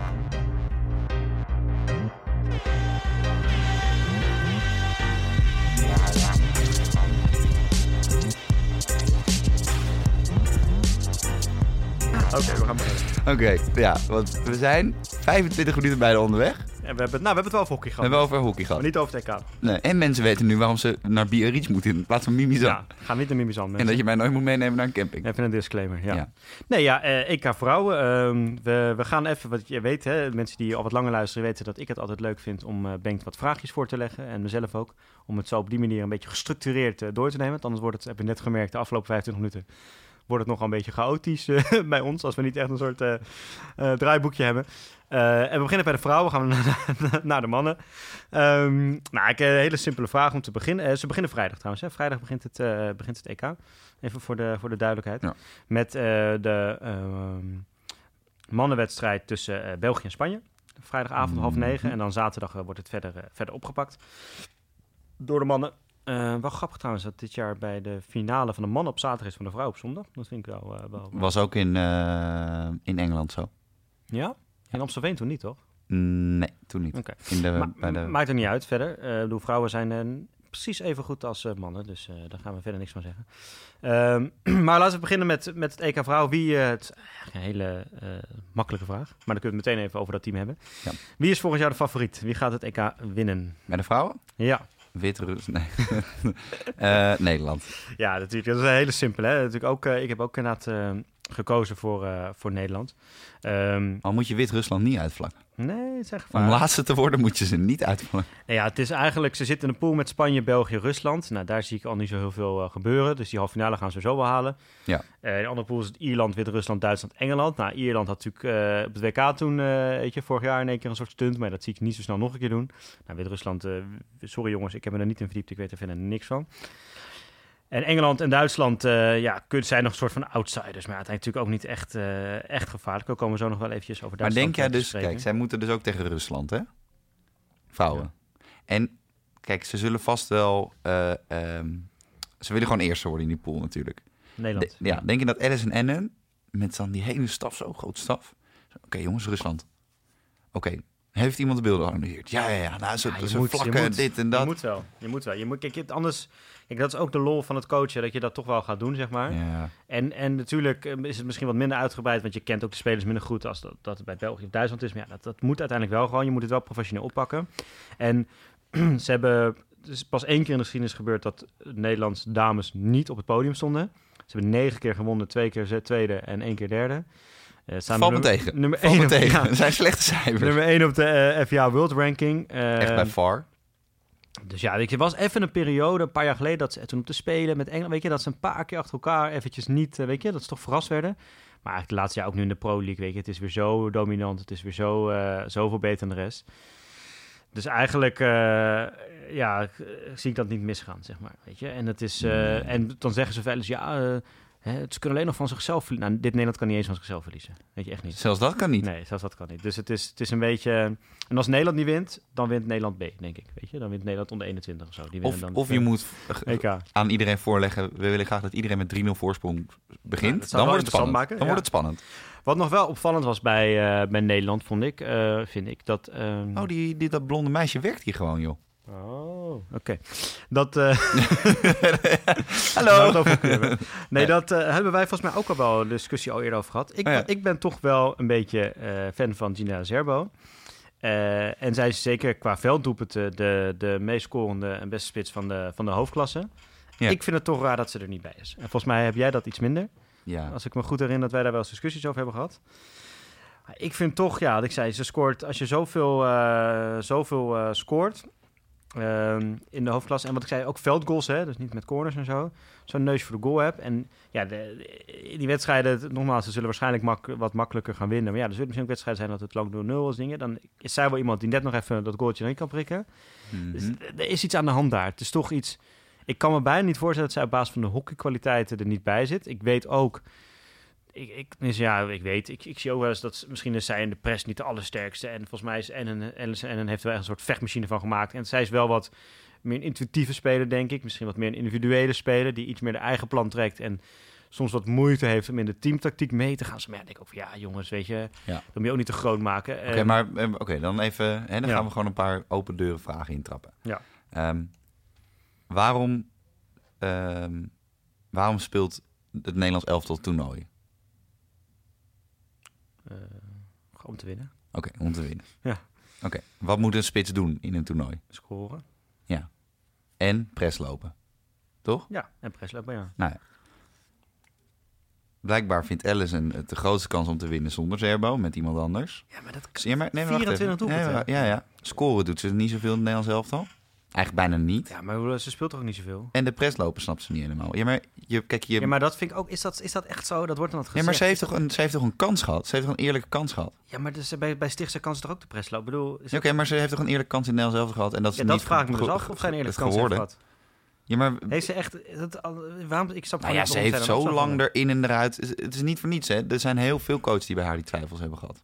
Oké, we gaan beginnen. Oké, ja, want we zijn 25 minuten bijna onderweg. En we hebben, het- nou, we hebben het wel over hockey We gehad. hebben over hockey gehad. Maar niet over het EK. Nee, en mensen weten nu waarom ze naar Biarritz moeten in plaats van Mimizan. Ja, gaan niet naar Mimizan. En dat je mij nooit moet meenemen naar een camping. Even een disclaimer, ja. Ja. Nee, ja, eh, EK vrouwen. ehm, we, we gaan even, wat je weet, hè, mensen die al wat langer luisteren weten dat ik het altijd leuk vind om Bengt wat vraagjes voor te leggen. En mezelf ook. Om het zo op die manier een beetje gestructureerd eh, door te nemen. Want anders wordt het, heb je net gemerkt, de afgelopen 25 minuten wordt het nog een beetje chaotisch eh, bij ons. Als we niet echt een soort eh, eh, draaiboekje hebben. En we beginnen bij de vrouwen, gaan we naar, naar de mannen. Ehm, nou, ik heb een hele simpele vraag om te beginnen. Ze beginnen vrijdag trouwens. Hè? Vrijdag begint het, begint het EK. Even voor de, voor de duidelijkheid. Ja. Met de ehm, mannenwedstrijd tussen België en Spanje. Vrijdagavond half Mhm. negen. En dan zaterdag wordt het verder, verder opgepakt. Door de mannen. Eh, wel grappig trouwens dat dit jaar bij de finale van de mannen op zaterdag is van de vrouw op zondag. Dat vind ik wel... wel Was ook in, eh, in Engeland zo. Ja? In Amstelveen toen niet, toch? Nee, toen niet. Oké. In de, Ma- bij de... Maakt er niet uit verder. De vrouwen zijn precies even goed als mannen. Dus daar gaan we verder niks van zeggen. Ehm, maar laten we beginnen met, met het EK vrouw. Wie, het een hele makkelijke vraag. Maar dan kunnen we het meteen even over dat team hebben. Ja. Wie is volgens jou de favoriet? Wie gaat het EK winnen? Bij de vrouwen? Ja, Wit-Rus? Nee. Eh, Nederland. ja natuurlijk. Dat is een hele simpele. Hè? Natuurlijk ook, eh, ik heb ook inderdaad eh, gekozen voor, eh, voor Nederland. Ehm, Al moet je Wit-Rusland niet uitvlakken. nee, het is echt Om laatste te worden moet je ze niet uitvlakken. Nou Ja, het is eigenlijk, ze zitten in een pool met Spanje, België, Rusland. Nou, daar zie ik al niet zo heel veel eh, gebeuren. Dus die halve finale gaan ze zo wel halen. Ja. Eh, in de andere pool is het Ierland, Wit-Rusland, Duitsland, Engeland. Nou, Ierland had natuurlijk eh, op het WK toen, eh, weet je, vorig jaar in één keer een soort stunt. Maar dat zie ik niet zo snel nog een keer doen. Nou, Wit-Rusland, eh, sorry jongens, ik heb me er niet in verdiept. Ik weet er verder niks van. En Engeland en Duitsland, eh, ja, kunnen zijn nog een soort van outsiders. Maar uiteindelijk natuurlijk ook niet echt, eh, echt gevaarlijk. Daar komen we zo nog wel eventjes over Maar Duitsland denk jij eh, dus... spreken. Kijk, zij moeten dus ook tegen Rusland, hè? Vrouwen. En kijk, ze zullen vast wel... eh, ehm, ze willen gewoon eerste worden in die pool natuurlijk. Nederland. De- ja, denk je dat Alice en Ennen met dan die hele staf, zo groot staf... Oké, jongens, Rusland. Oké, heeft iemand de beelden geanalyseerd? Ja, ja, ja. Nou, ze, Ja, je moet- je vlakken moet- dit en Je dat. moet wel. Je moet wel. Je moet, kijk, anders, kijk, dat is ook de lol van het coachen, dat je dat toch wel gaat doen, zeg maar. Ja. En, en natuurlijk eh, is het misschien wat minder uitgebreid, want je kent ook de spelers minder goed als dat, dat het bij België of Duitsland is. Maar ja, dat, dat moet uiteindelijk wel gewoon. Je moet het wel professioneel oppakken. En ze hebben, pas één keer in de geschiedenis gebeurd dat Nederlandse dames niet op het podium stonden. Ze hebben negen keer gewonnen, twee keer tweede en één keer derde. Eh, staan Valt me nummer- tegen. Nummer Valt 1 me tegen. ja, Dat zijn slechte cijfers. nummer één op de eh, FIA World Ranking. Echt bij far. dus ja, weet je, was even een periode, een paar jaar geleden, dat ze toen op te spelen met Engeland, weet je, dat ze een paar keer achter elkaar eventjes niet, eh, weet je, dat ze toch verrast werden. Maar eigenlijk de laatste jaar ook nu in de Pro League, weet je, het is weer zo dominant, het is weer zo, zoveel beter dan de rest. Dus eigenlijk, ja, zie ik dat niet misgaan, zeg maar, weet je. En, het is, en dan zeggen ze wel eens, ja, hè, ze kunnen alleen nog van zichzelf verliezen. Nou, dit Nederland kan niet eens van zichzelf verliezen, weet je, echt niet. Zelfs dat kan niet. Nee, zelfs dat kan niet. Dus het is, het is een beetje... En als Nederland niet wint, dan wint Nederland B, denk ik. Weet je? Dan wint Nederland onder 21 of zo. Die Of, dan of je moet eh, EK. aan iedereen voorleggen, we willen graag dat iedereen met 3-0 voorsprong begint. Ja, dan wordt het spannend. maken, Dan ja. wordt het spannend. Wat nog wel opvallend was bij, eh, bij Nederland, vond ik, eh, vind ik, dat... ehm, Oh, die, die, dat blonde meisje werkt hier gewoon, joh. Oh, oké. Dat... eh, Hallo. Nee, Nee. dat eh, hebben wij volgens mij ook al wel een discussie al eerder over gehad. Ik, Oh ja. ik ben toch wel een beetje eh, fan van Gina Zerbo. En zij is zeker qua velddoelpunten de, de meest scorende en beste spits van de, van de hoofdklasse. Ja. Ik vind het toch raar dat ze er niet bij is. En volgens mij heb jij dat iets minder. Ja. Als ik me goed herinner dat wij daar wel eens discussies over hebben gehad. Ik vind toch, ja, wat ik zei, ze scoort als je zoveel, zoveel scoort ehm, in de hoofdklasse. En wat ik zei, ook veldgoals, hè, dus niet met corners en zo. Zo'n neus voor de goal hebt. En ja, de, die wedstrijden, nogmaals, ze zullen waarschijnlijk mak- wat makkelijker gaan winnen. Maar ja, er zullen misschien ook wedstrijden zijn dat het lang 0-0 is dingen. Dan is zij wel iemand die net nog even dat goaltje erin kan prikken. Dus Mhm. er is iets aan de hand daar. Het is toch iets. Ik kan me bijna niet voorstellen dat zij op basis van de hockeykwaliteiten er niet bij zit. Ik weet ook. Ik, ik, dus ja, ik weet. Ik, ik zie ook wel eens dat ze- misschien is zij in de press niet de allersterkste. En volgens mij is Ellison Ennen heeft er wel een soort vechtmachine van gemaakt. En zij is wel wat meer een intuïtieve speler, denk ik. Misschien wat meer een individuele speler die iets meer de eigen plan trekt. En soms wat moeite heeft om in de teamtactiek mee te gaan. Dus, maar ja, ik ook van ja, jongens, weet je, Ja. dat moet je ook niet te groot maken. Oké, Ehm, maar eh, oké, dan even. Hè, dan Ja. gaan we gewoon een paar open deuren vragen intrappen. Ja. Ehm, waarom, ehm, waarom speelt het Nederlands elftal toernooi? Eh, om te winnen. Oké, om te winnen. Ja. Oké, wat moet een spits doen in een toernooi? Scoren. En press lopen. Toch? Ja, en presslopen, ja. Nou ja. Blijkbaar vindt Allison het de grootste kans om te winnen zonder Zerbo, met iemand anders. Ja, maar dat Ja, maar, nee, maar wacht 24 even. doelpunten. Maar- ja, ja. Scoren doet ze niet zoveel in het Nederlands elftal. Eigenlijk bijna niet. Ja, maar ze speelt toch ook niet zoveel? En de presslopen snapt ze niet helemaal. Ja, maar je, kijk, je, Ja, maar dat vind ik ook... Is dat, is dat echt zo? Dat wordt dan wat Ja, maar ze heeft, toch een, ze heeft toch een kans gehad? Ze heeft toch een eerlijke kans gehad? Ja, maar dus bij, bij Stichtse kan ze toch ook de pressloop? Ik bedoel... Ja, Oké, maar ze heeft toch een eerlijke kans in Nederland zelf gehad? En dat is ja, niet dat vraag ik me dus af of zij een eerlijke het kans heeft gehad. Ja, maar Heeft ze echt... Dat, waarom, ik snap nou ja, ze heeft zo lang erin en eruit. Het is niet voor niets, hè? Er zijn heel veel coaches die bij haar die twijfels hebben gehad.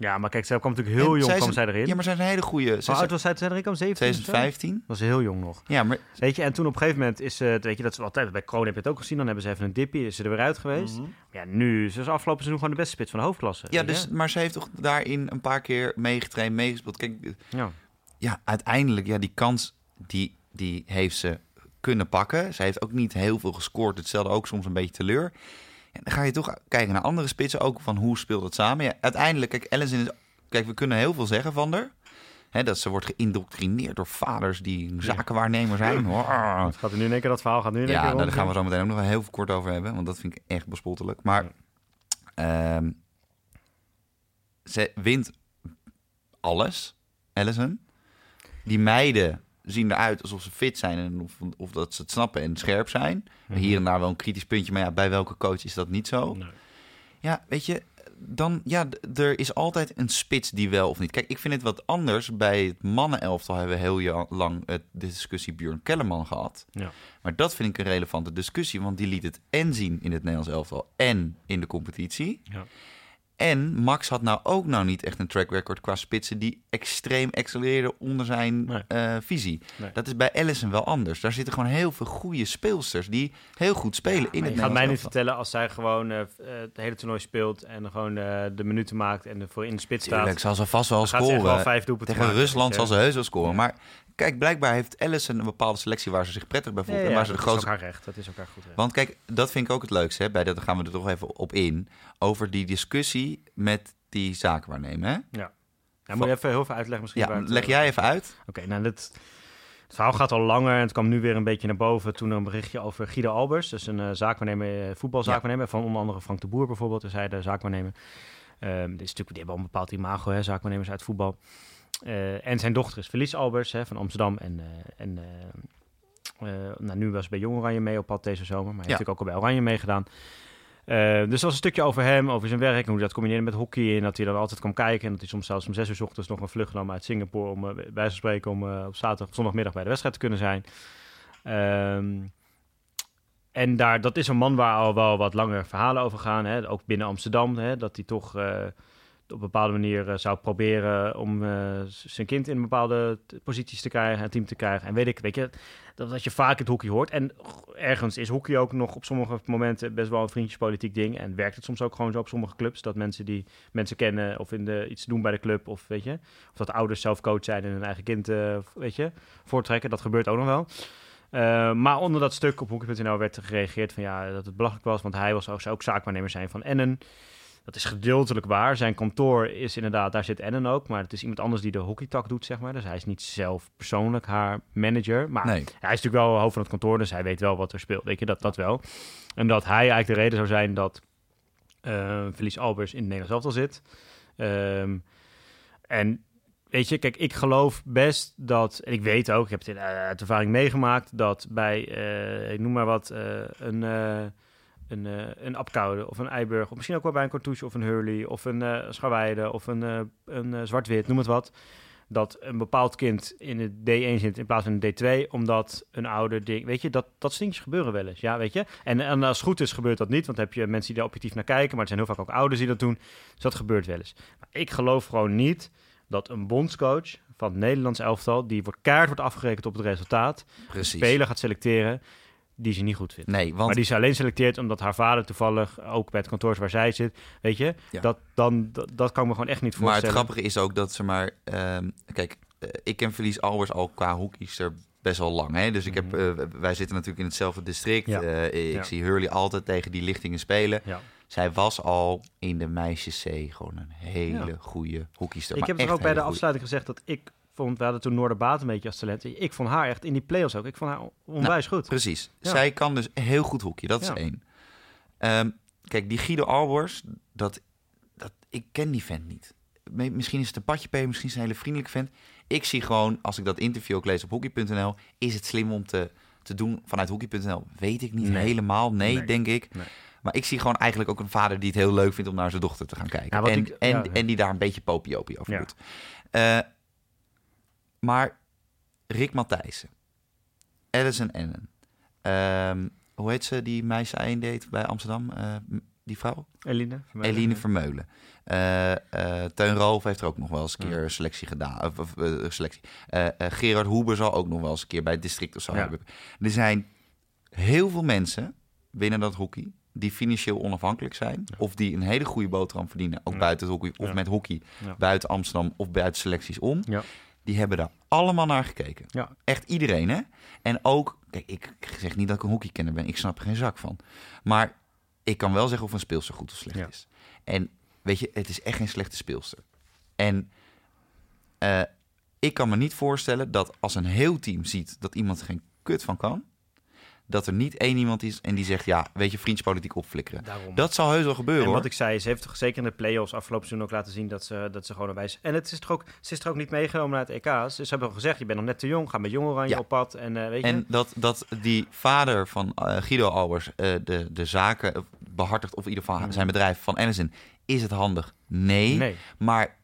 Ja, maar kijk, zij kwam natuurlijk heel En jong zij is kwam zij erin. Ja, maar zij is een hele goede. Hoe oud was zij toen zij erin kwam? 17 of zo? 2015. was ze heel jong nog. Ja, maar Weet je, en toen op een gegeven moment is ze... Weet je, dat is wel altijd... Bij Kroon heb je het ook gezien. Dan hebben ze even een dippie. Is ze er weer uit geweest. Mhm. Ja, nu is ze afgelopen seizoen gewoon de beste spits van de hoofdklasse. Ja, je? dus, maar ze heeft toch daarin een paar keer meegetraind, meegespeeld. Kijk, Ja. ja, uiteindelijk, ja, die kans, die, die heeft ze kunnen pakken. Ze heeft ook niet heel veel gescoord. Het stelde ook soms een beetje teleur. Dan ga je toch kijken naar andere spitsen ook, van hoe speelt het samen. Ja, uiteindelijk, kijk, Ellison is... Kijk, we kunnen heel veel zeggen van haar. Dat ze wordt geïndoctrineerd door vaders die zakenwaarnemer zijn. Het gaat er nu in één keer dat verhaal gaat nu in één Ja, keer nou, daar gaan we zo meteen ook nog wel heel kort over hebben. Want dat vind ik echt bespottelijk. Maar ehm, ze wint alles, Allison. Die meiden zien eruit alsof ze fit zijn en of, of dat ze het snappen en scherp zijn. Mhm. Hier en daar wel een kritisch puntje, maar ja, bij welke coach is dat niet zo? Nee. Ja, weet je, dan, ja, er is altijd een spits die wel of niet. Kijk, ik vind het wat anders. Bij het mannenelftal hebben we heel lang eh, de discussie Björn Kellerman gehad. Ja. Maar dat vind ik een relevante discussie, want die liet het en zien in het Nederlands elftal en in de competitie. Ja. En Max had nou ook nou niet echt een track record qua spitsen die extreem accelereerden onder zijn Nee. eh, visie. Nee. Dat is bij Allison wel anders. Daar zitten gewoon heel veel goede speelsters die heel goed spelen in het je gaat mij niet vertellen als zij gewoon eh, eh, het hele toernooi speelt en gewoon de minuten maakt en ervoor in de spits staat. Tuurlijk, zal ze vast wel echt wel scoren. vijf doelpunten Tegen Rusland zal ze heus wel scoren. Ja. Maar kijk, blijkbaar heeft Allison een bepaalde selectie waar ze zich prettig bij voelt. Ja, en waar ze de dat is grootste ook haar recht. Dat is ook haar goed recht. Want kijk, dat vind ik ook het leukste. Hè? Bij dat daar gaan we er toch even op in. Over die discussie met die zakenwaarnemer. Hè? Ja, moet je even heel veel uitleggen misschien. Ja, waar het, leg eh, jij even uit. Oké, nou dat... Het verhaal gaat al langer en het kwam nu weer een beetje naar boven toen er een berichtje over Guido Albers, dus een uh, zaakwaarnemer, voetbalzaakwaarnemer, van onder andere Frank de Boer bijvoorbeeld, is hij de zaakwaarnemer. Um, dit is natuurlijk, die hebben al een bepaald imago, hè, zaakwaarnemers uit voetbal. En zijn dochter is Felice Albers hè, van Amsterdam en, en nou, nu was bij Jong Oranje mee op pad deze zomer, maar hij heeft natuurlijk ook al bij Oranje meegedaan. Dus dat was een stukje over hem, over zijn werk en hoe hij dat combineerde met hockey. En dat hij dan altijd kwam kijken. En dat hij soms zelfs om zes uur s ochtends nog een vlucht nam uit Singapore. Om bij te spreken om op zaterdag, zondagmiddag bij de wedstrijd te kunnen zijn. Um, en daar, dat is een man waar al wel wat langer verhalen over gaan. Hè? Ook binnen Amsterdam. Hè? Dat hij toch op een bepaalde manier uh, zou proberen om uh, zijn kind in bepaalde posities te krijgen, een team te krijgen. En weet ik, weet je, dat, dat je vaak het hockey hoort. En ergens is hockey ook nog op sommige momenten best wel een vriendjespolitiek ding. En werkt het soms ook gewoon zo op sommige clubs, dat mensen die mensen kennen of in de, iets doen bij de club, of weet je, of dat ouders zelf coach zijn en hun eigen kind, uh, weet je, voortrekken. Dat gebeurt ook nog wel. maar onder dat stuk op hockey.nl werd er gereageerd van ja, dat het belachelijk was, want hij was zou ook zaakwaarnemer zijn van Ennen. Dat is gedeeltelijk waar. Zijn kantoor is inderdaad, daar zit Ennen ook. Maar het is iemand anders die de hockeytak doet, zeg maar. Dus hij is niet zelf persoonlijk haar manager. Maar hij is natuurlijk wel hoofd van het kantoor, dus hij weet wel wat er speelt. Weet je, dat, dat wel. En dat hij eigenlijk de reden zou zijn dat uh, Felice Albers in het Nederlands elftal zit. Um, en weet je, kijk, ik geloof best dat, en ik weet ook, ik heb het in, uh, uit ervaring meegemaakt, dat bij, uh, ik noem maar wat, uh, een een, uh, een Apkoude of een Eiburg, of misschien ook wel bij een Cartouche of een Hurley of een uh, Scharweide of een, uh, een Zwart-Wit, noem het wat. Dat een bepaald kind in het D1 zit in plaats van een D2, omdat een ouder ding, weet je, dat, dat stinktjes gebeuren wel eens, ja, weet je. En, en als het goed is gebeurt dat niet, want dan heb je mensen die daar objectief naar kijken, maar er zijn heel vaak ook ouders die dat doen, dus dat gebeurt wel eens. Maar ik geloof gewoon niet dat een bondscoach van het Nederlands elftal, die wordt kaart wordt afgerekend op het resultaat, Precies. speler gaat selecteren die ze niet goed vindt. Nee, want... Maar die ze alleen selecteert omdat haar vader toevallig ook bij het kantoor waar zij zit. Weet je, dat, dan, dat, kan me gewoon echt niet voorstellen. Maar het grappige is ook dat ze maar... Um, kijk, uh, ik ken Verlies Albers al qua hoekies er best wel lang. Hè? Dus ik heb, uh, wij zitten natuurlijk in hetzelfde district. Ja. Uh, ik zie Hurley altijd tegen die lichtingen spelen. Zij was al in de meisjes C gewoon een hele goede hoekiester. Ik heb er ook bij de afsluiting gezegd dat ik vond, we hadden toen Noorderbaat een beetje als talent. Ik vond haar echt in die play-offs ook. Ik vond haar onwijs nou, goed. Precies. Zij kan dus heel goed hoekje. Dat is één. Um, kijk, die Guido Albers, dat, dat, ik ken die vent niet. Misschien is het een padje P, misschien is het een hele vriendelijke vent. Ik zie gewoon, als ik dat interview ook lees op hockey.nl, is het slim om te, te doen vanuit hockey.nl? Weet ik niet helemaal. Nee, denk ik. Nee. Maar ik zie gewoon eigenlijk ook een vader die het heel leuk vindt om naar zijn dochter te gaan kijken. en, ik, en, en die daar een beetje popiopie over doet. Uh, maar Rick Matthijssen, Alison Ennen, um, hoe heet ze die meisje één deed bij Amsterdam? Uh, die vrouw? Eline Vermeulen. Eline Vermeulen. Uh, uh, Teun Roof heeft er ook nog wel eens een keer selectie gedaan. Of, of selectie. Gerard Hoeber zal ook nog wel eens een keer bij het district of zo ja. hebben. Er zijn heel veel mensen binnen dat hockey die financieel onafhankelijk zijn. Of die een hele goede boterham verdienen. Ook buiten het hockey of met hockey. Buiten Amsterdam of buiten selecties om die hebben daar allemaal naar gekeken. Ja. Echt iedereen, hè? En ook, kijk, ik zeg niet dat ik een hockeykenner ben. Ik snap er geen zak van. Maar ik kan wel zeggen of een speelster goed of slecht is. En weet je, het is echt geen slechte speelster. En uh, ik kan me niet voorstellen dat als een heel team ziet dat iemand geen kut van kan, dat er niet één iemand is en die zegt, ja, weet je, vriendspolitiek opflikkeren. Daarom. Dat zal heus wel gebeuren. En wat ik zei, ze heeft toch zeker in de play-offs afgelopen seizoen ook laten zien dat ze, dat ze gewoon een wijs. En het is toch ook, ze is er ook niet meegenomen naar het EK. Ze hebben al gezegd, je bent nog net te jong, ga met jong oranje ja. op pad. En, uh, weet je? en dat, dat die vader van uh, Guido Albers uh, de, de zaken behartigt, of in ieder geval mm. zijn bedrijf van Anderson, is het handig? Nee. nee. Maar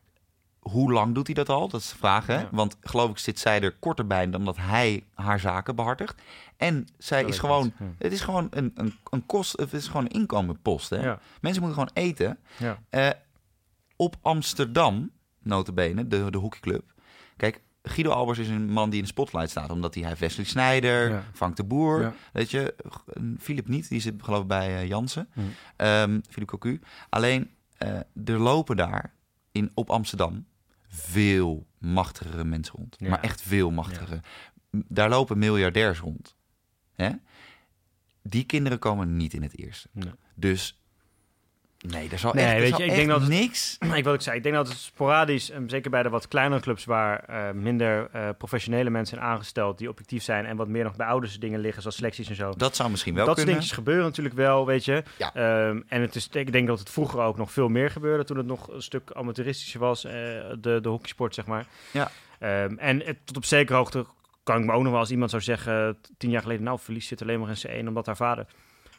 hoe lang doet hij dat al? Dat is de vraag, hè? Want geloof ik zit zij er korter bij dan dat hij haar zaken behartigt. En zij is gewoon, het is gewoon een, een, een kost, het is gewoon een inkomenpost. Hè? Mensen moeten gewoon eten. Ja. Uh, op Amsterdam, notabene, de, de hockeyclub. Kijk, Guido Albers is een man die in de spotlight staat, omdat hij heeft Wesley Snijder, ja. Frank de Boer, weet je, Philip niet, die zit geloof ik bij uh, Jansen, um, Philip Cocu. Alleen, uh, er lopen daar in, op Amsterdam veel machtigere mensen rond. Maar echt veel machtigere. Daar lopen miljardairs rond. Hè? Die kinderen komen niet in het eerste. Dus Nee, er zal Nee, echt, weet zal je, ik denk dat het- niks... Ik wat ik zei, ik denk dat het sporadisch, en zeker bij de wat kleinere clubs waar eh, minder eh, professionele mensen zijn aangesteld die objectief zijn en wat meer nog bij ouders dingen liggen, zoals selecties en zo. Dat zou misschien wel dat soort kunnen. dingetjes gebeuren natuurlijk wel, weet je. Ja. Ehm, en het is, ik denk dat het vroeger ook nog veel meer gebeurde toen het nog een stuk amateuristischer was, eh, de, de hockeysport, zeg maar. Ja. Ehm, en het, tot op zekere hoogte kan ik me ook nog wel als iemand zou zeggen, tien jaar geleden, nou, verlies zit alleen maar in C1 omdat haar vader.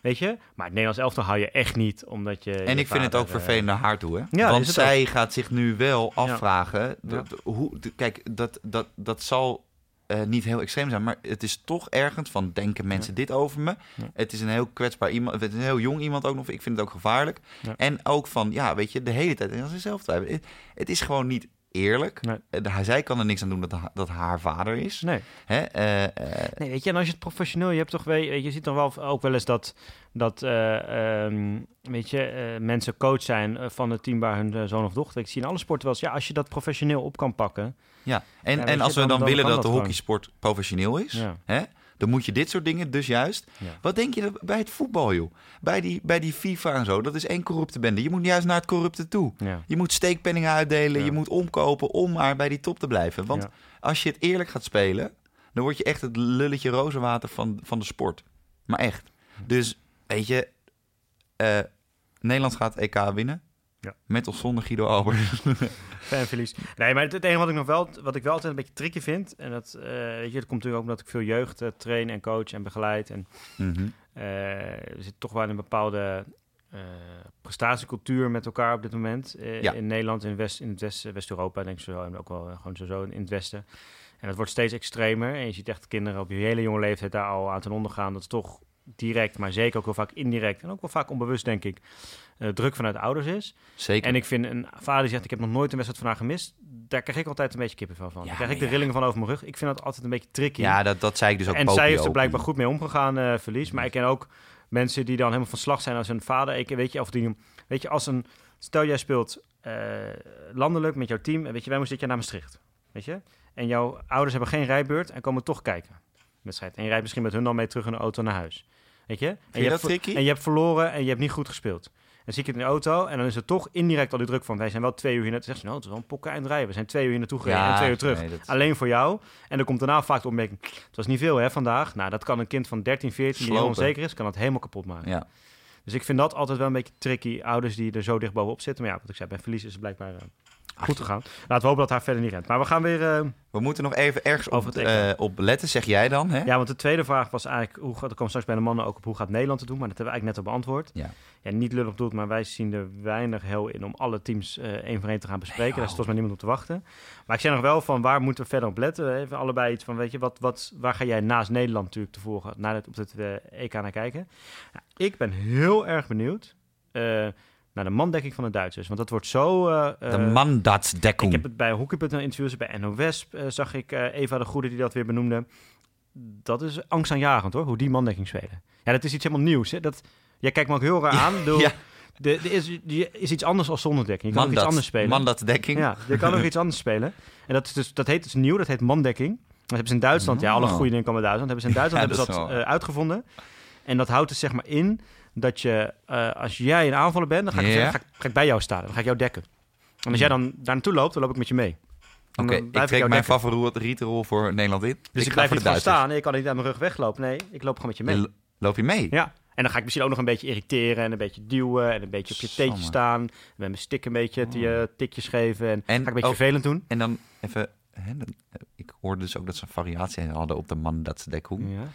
Weet je? Maar het Nederlands elftal hou je echt niet, omdat je... En je ik vind het ook eh, vervelend naar haar toe, hè? Ja, Want zij gaat zich nu wel afvragen... Ja. hoe, kijk, dat, dat, dat zal eh, niet heel extreem zijn... maar het is toch ergens van... denken mensen dit over me? Ja. Het is een heel kwetsbaar iemand... het is een heel jong iemand ook nog. Ik vind het ook gevaarlijk. Ja. En ook van, ja, weet je, de hele tijd... en zelf twijfelen. Het, het is gewoon niet eerlijk. Nee. Eh, zij kan er niks aan doen dat, dat haar vader is. Nee. Hè? eh, eh, Nee, weet je, en als je het professioneel, je hebt toch weet je, ziet toch wel ook wel eens dat, dat eh, ehm, weet je, mensen coach zijn van het team waar hun zoon of dochter. Ik zie in alle sporten wel eens, ja, als je dat professioneel op kan pakken. ja. En, Ja, en als we dan- dan, dan willen kan dat de dat hockeysport professioneel is... Ja. Hè? Dan moet je dit soort dingen dus juist. Ja. Wat denk je bij het voetbal, joh? Bij die, bij die FIFA en zo. Dat is één corrupte bende. Je moet juist naar het corrupte toe. Ja. Je moet steekpenningen uitdelen. Je moet omkopen om maar bij die top te blijven. Want als je het eerlijk gaat spelen, dan word je echt het lulletje rozenwater van, van de sport. Maar echt. Dus, weet je, eh, Nederland gaat EK winnen. Ja. Met of zonder Guido Albers. Fanverlies. Nee, maar het, het enige wat ik nog wel, wat ik wel altijd een beetje tricky vind, en dat, eh, weet je, dat komt natuurlijk ook omdat ik veel jeugd eh, train en coach en begeleid. En Mhm. eh, er zit toch wel een bepaalde eh, prestatiecultuur met elkaar op dit moment. Ja. In Nederland, in, West, in het West, West-Europa, denk ik zo, en ook wel gewoon zo in het Westen. En het wordt steeds extremer. En je ziet echt kinderen op je hele jonge leeftijd daar al aan ten onder gaan. Dat is toch direct, maar zeker ook wel vaak indirect. En ook wel vaak onbewust, denk ik, eh, druk vanuit ouders is. Zeker. En ik vind een vader die zegt: Ik heb nog nooit een wedstrijd van haar gemist. Daar krijg ik altijd een beetje kippenvel van. Ja, daar krijg ik de ja. rillingen van over mijn rug. Ik vind dat altijd een beetje tricky. ja, dat, dat zei ik dus ook en zij heeft er blijkbaar goed mee omgegaan, eh, verlies. Maar ik ken ook mensen die dan helemaal van slag zijn als hun vader. Ik, weet je, of die, weet je, als een. Stel jij speelt eh, landelijk met jouw team. En weet je, wij moesten dit jaar naar Maastricht. Weet je? En jouw ouders hebben geen rijbeurt en komen toch kijken. Wedstrijd. En je rijdt misschien met hun dan mee terug in de auto naar huis. Weet je? En je hebt dat ver- tricky? En je hebt verloren en je hebt niet goed gespeeld. Dan zie ik het in de auto en dan is er toch indirect al die druk van... wij zijn wel twee uur hier naartoe. Zegt ze, nou, het is wel een pokken eind rijden. We zijn twee uur hier naartoe gereden en twee uur terug. nee, dat- Alleen voor jou. En dan komt daarna vaak de opmerking... het was niet veel hè, vandaag. Nou, dat kan een kind van 13, 14 die Slopen. onzeker is... kan dat helemaal kapot maken. Ja. Dus ik vind dat altijd wel een beetje tricky. Ouders die er zo dicht bovenop zitten. Maar ja, wat ik zei, bij verlies is het blijkbaar eh, goed gegaan. Laten we hopen dat haar verder niet rent. Maar we gaan weer... eh, We moeten nog even ergens op, het eh, op letten, zeg jij dan. Hè? Ja, want de tweede vraag was eigenlijk, hoe gaat, er komen straks bij de mannen ook op hoe gaat Nederland het doen, maar dat hebben we eigenlijk net al beantwoord. Ja. Ja, niet lullig bedoeld, maar wij zien er weinig heel in om alle teams eh één voor één te gaan bespreken. Daar is volgens mij niemand op te wachten. Maar ik zeg nog wel van waar moeten we verder op letten? Even allebei iets van, weet je, wat, wat, waar ga jij naast Nederland natuurlijk te volgen naar het, op het EK naar kijken? Nou, ik ben heel erg benieuwd naar de mandekking van de Duitsers, want dat wordt zo... eh, De eh, mandatsdekking. ik heb het bij Hockey.nl interviews, bij NOS eh, zag ik Eva de Goede die dat weer benoemde. Dat is angstaanjagend hoor, hoe die mandekking spelen. Ja, dat is iets helemaal nieuws. Hè? Dat, jij kijkt me ook heel raar aan. Bedoel, ja. de, is, die is iets anders als zonder dekking. Je kan ook iets anders spelen. Mandatsdekking. Ja, je kan ook iets anders spelen. En dat, is dus, dat heet dus nieuw, dat heet mandekking. Dat hebben ze in Duitsland, ja, alle Oh. goede dingen komen uit Duitsland. Hebben ze in Duitsland Ja, hebben ze dat uitgevonden. En dat houdt dus zeg maar in dat je, eh, als jij een aanvaller bent, dan ga ik, zeggen, ga, ik, ga ik bij jou staan. Dan ga ik jou dekken. En als jij dan daar naartoe loopt, dan loop ik met je mee. En Oké, ik trek mijn dekken. favoriete rol voor Nederland in. Dus ik, ga blijf voor niet staan. Ik kan niet aan mijn rug weglopen. Nee, ik loop gewoon met je mee. Loop je mee? Ja. En dan ga ik misschien ook nog een beetje irriteren en een beetje duwen en een beetje op je teentje Samme. staan. Met mijn stick een beetje te je tikjes geven en, Oh. En ga ik een beetje ook- vervelend doen. En dan even... Hè, dan- ik hoorde dus ook dat ze een variatie hadden op de mandatsdekking. Ja.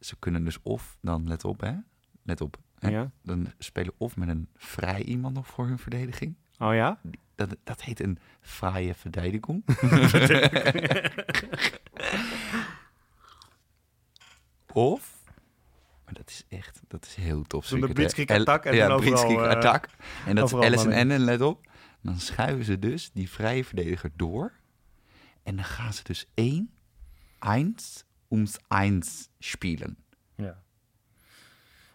Ze kunnen dus of, dan let op hè, let op. Hè, ja. Dan spelen of met een vrij iemand nog voor hun verdediging. Oh ja? Dat, dat heet een fraaie verdediging. of, maar dat is echt, dat is heel tof. Hè? blitzkrieg attack en ja, dan overal, eh, attack. En dat is Alice en let op. Dan schuiven ze dus die vrije verdediger door. En dan gaan ze dus één, eins, ums eins spelen.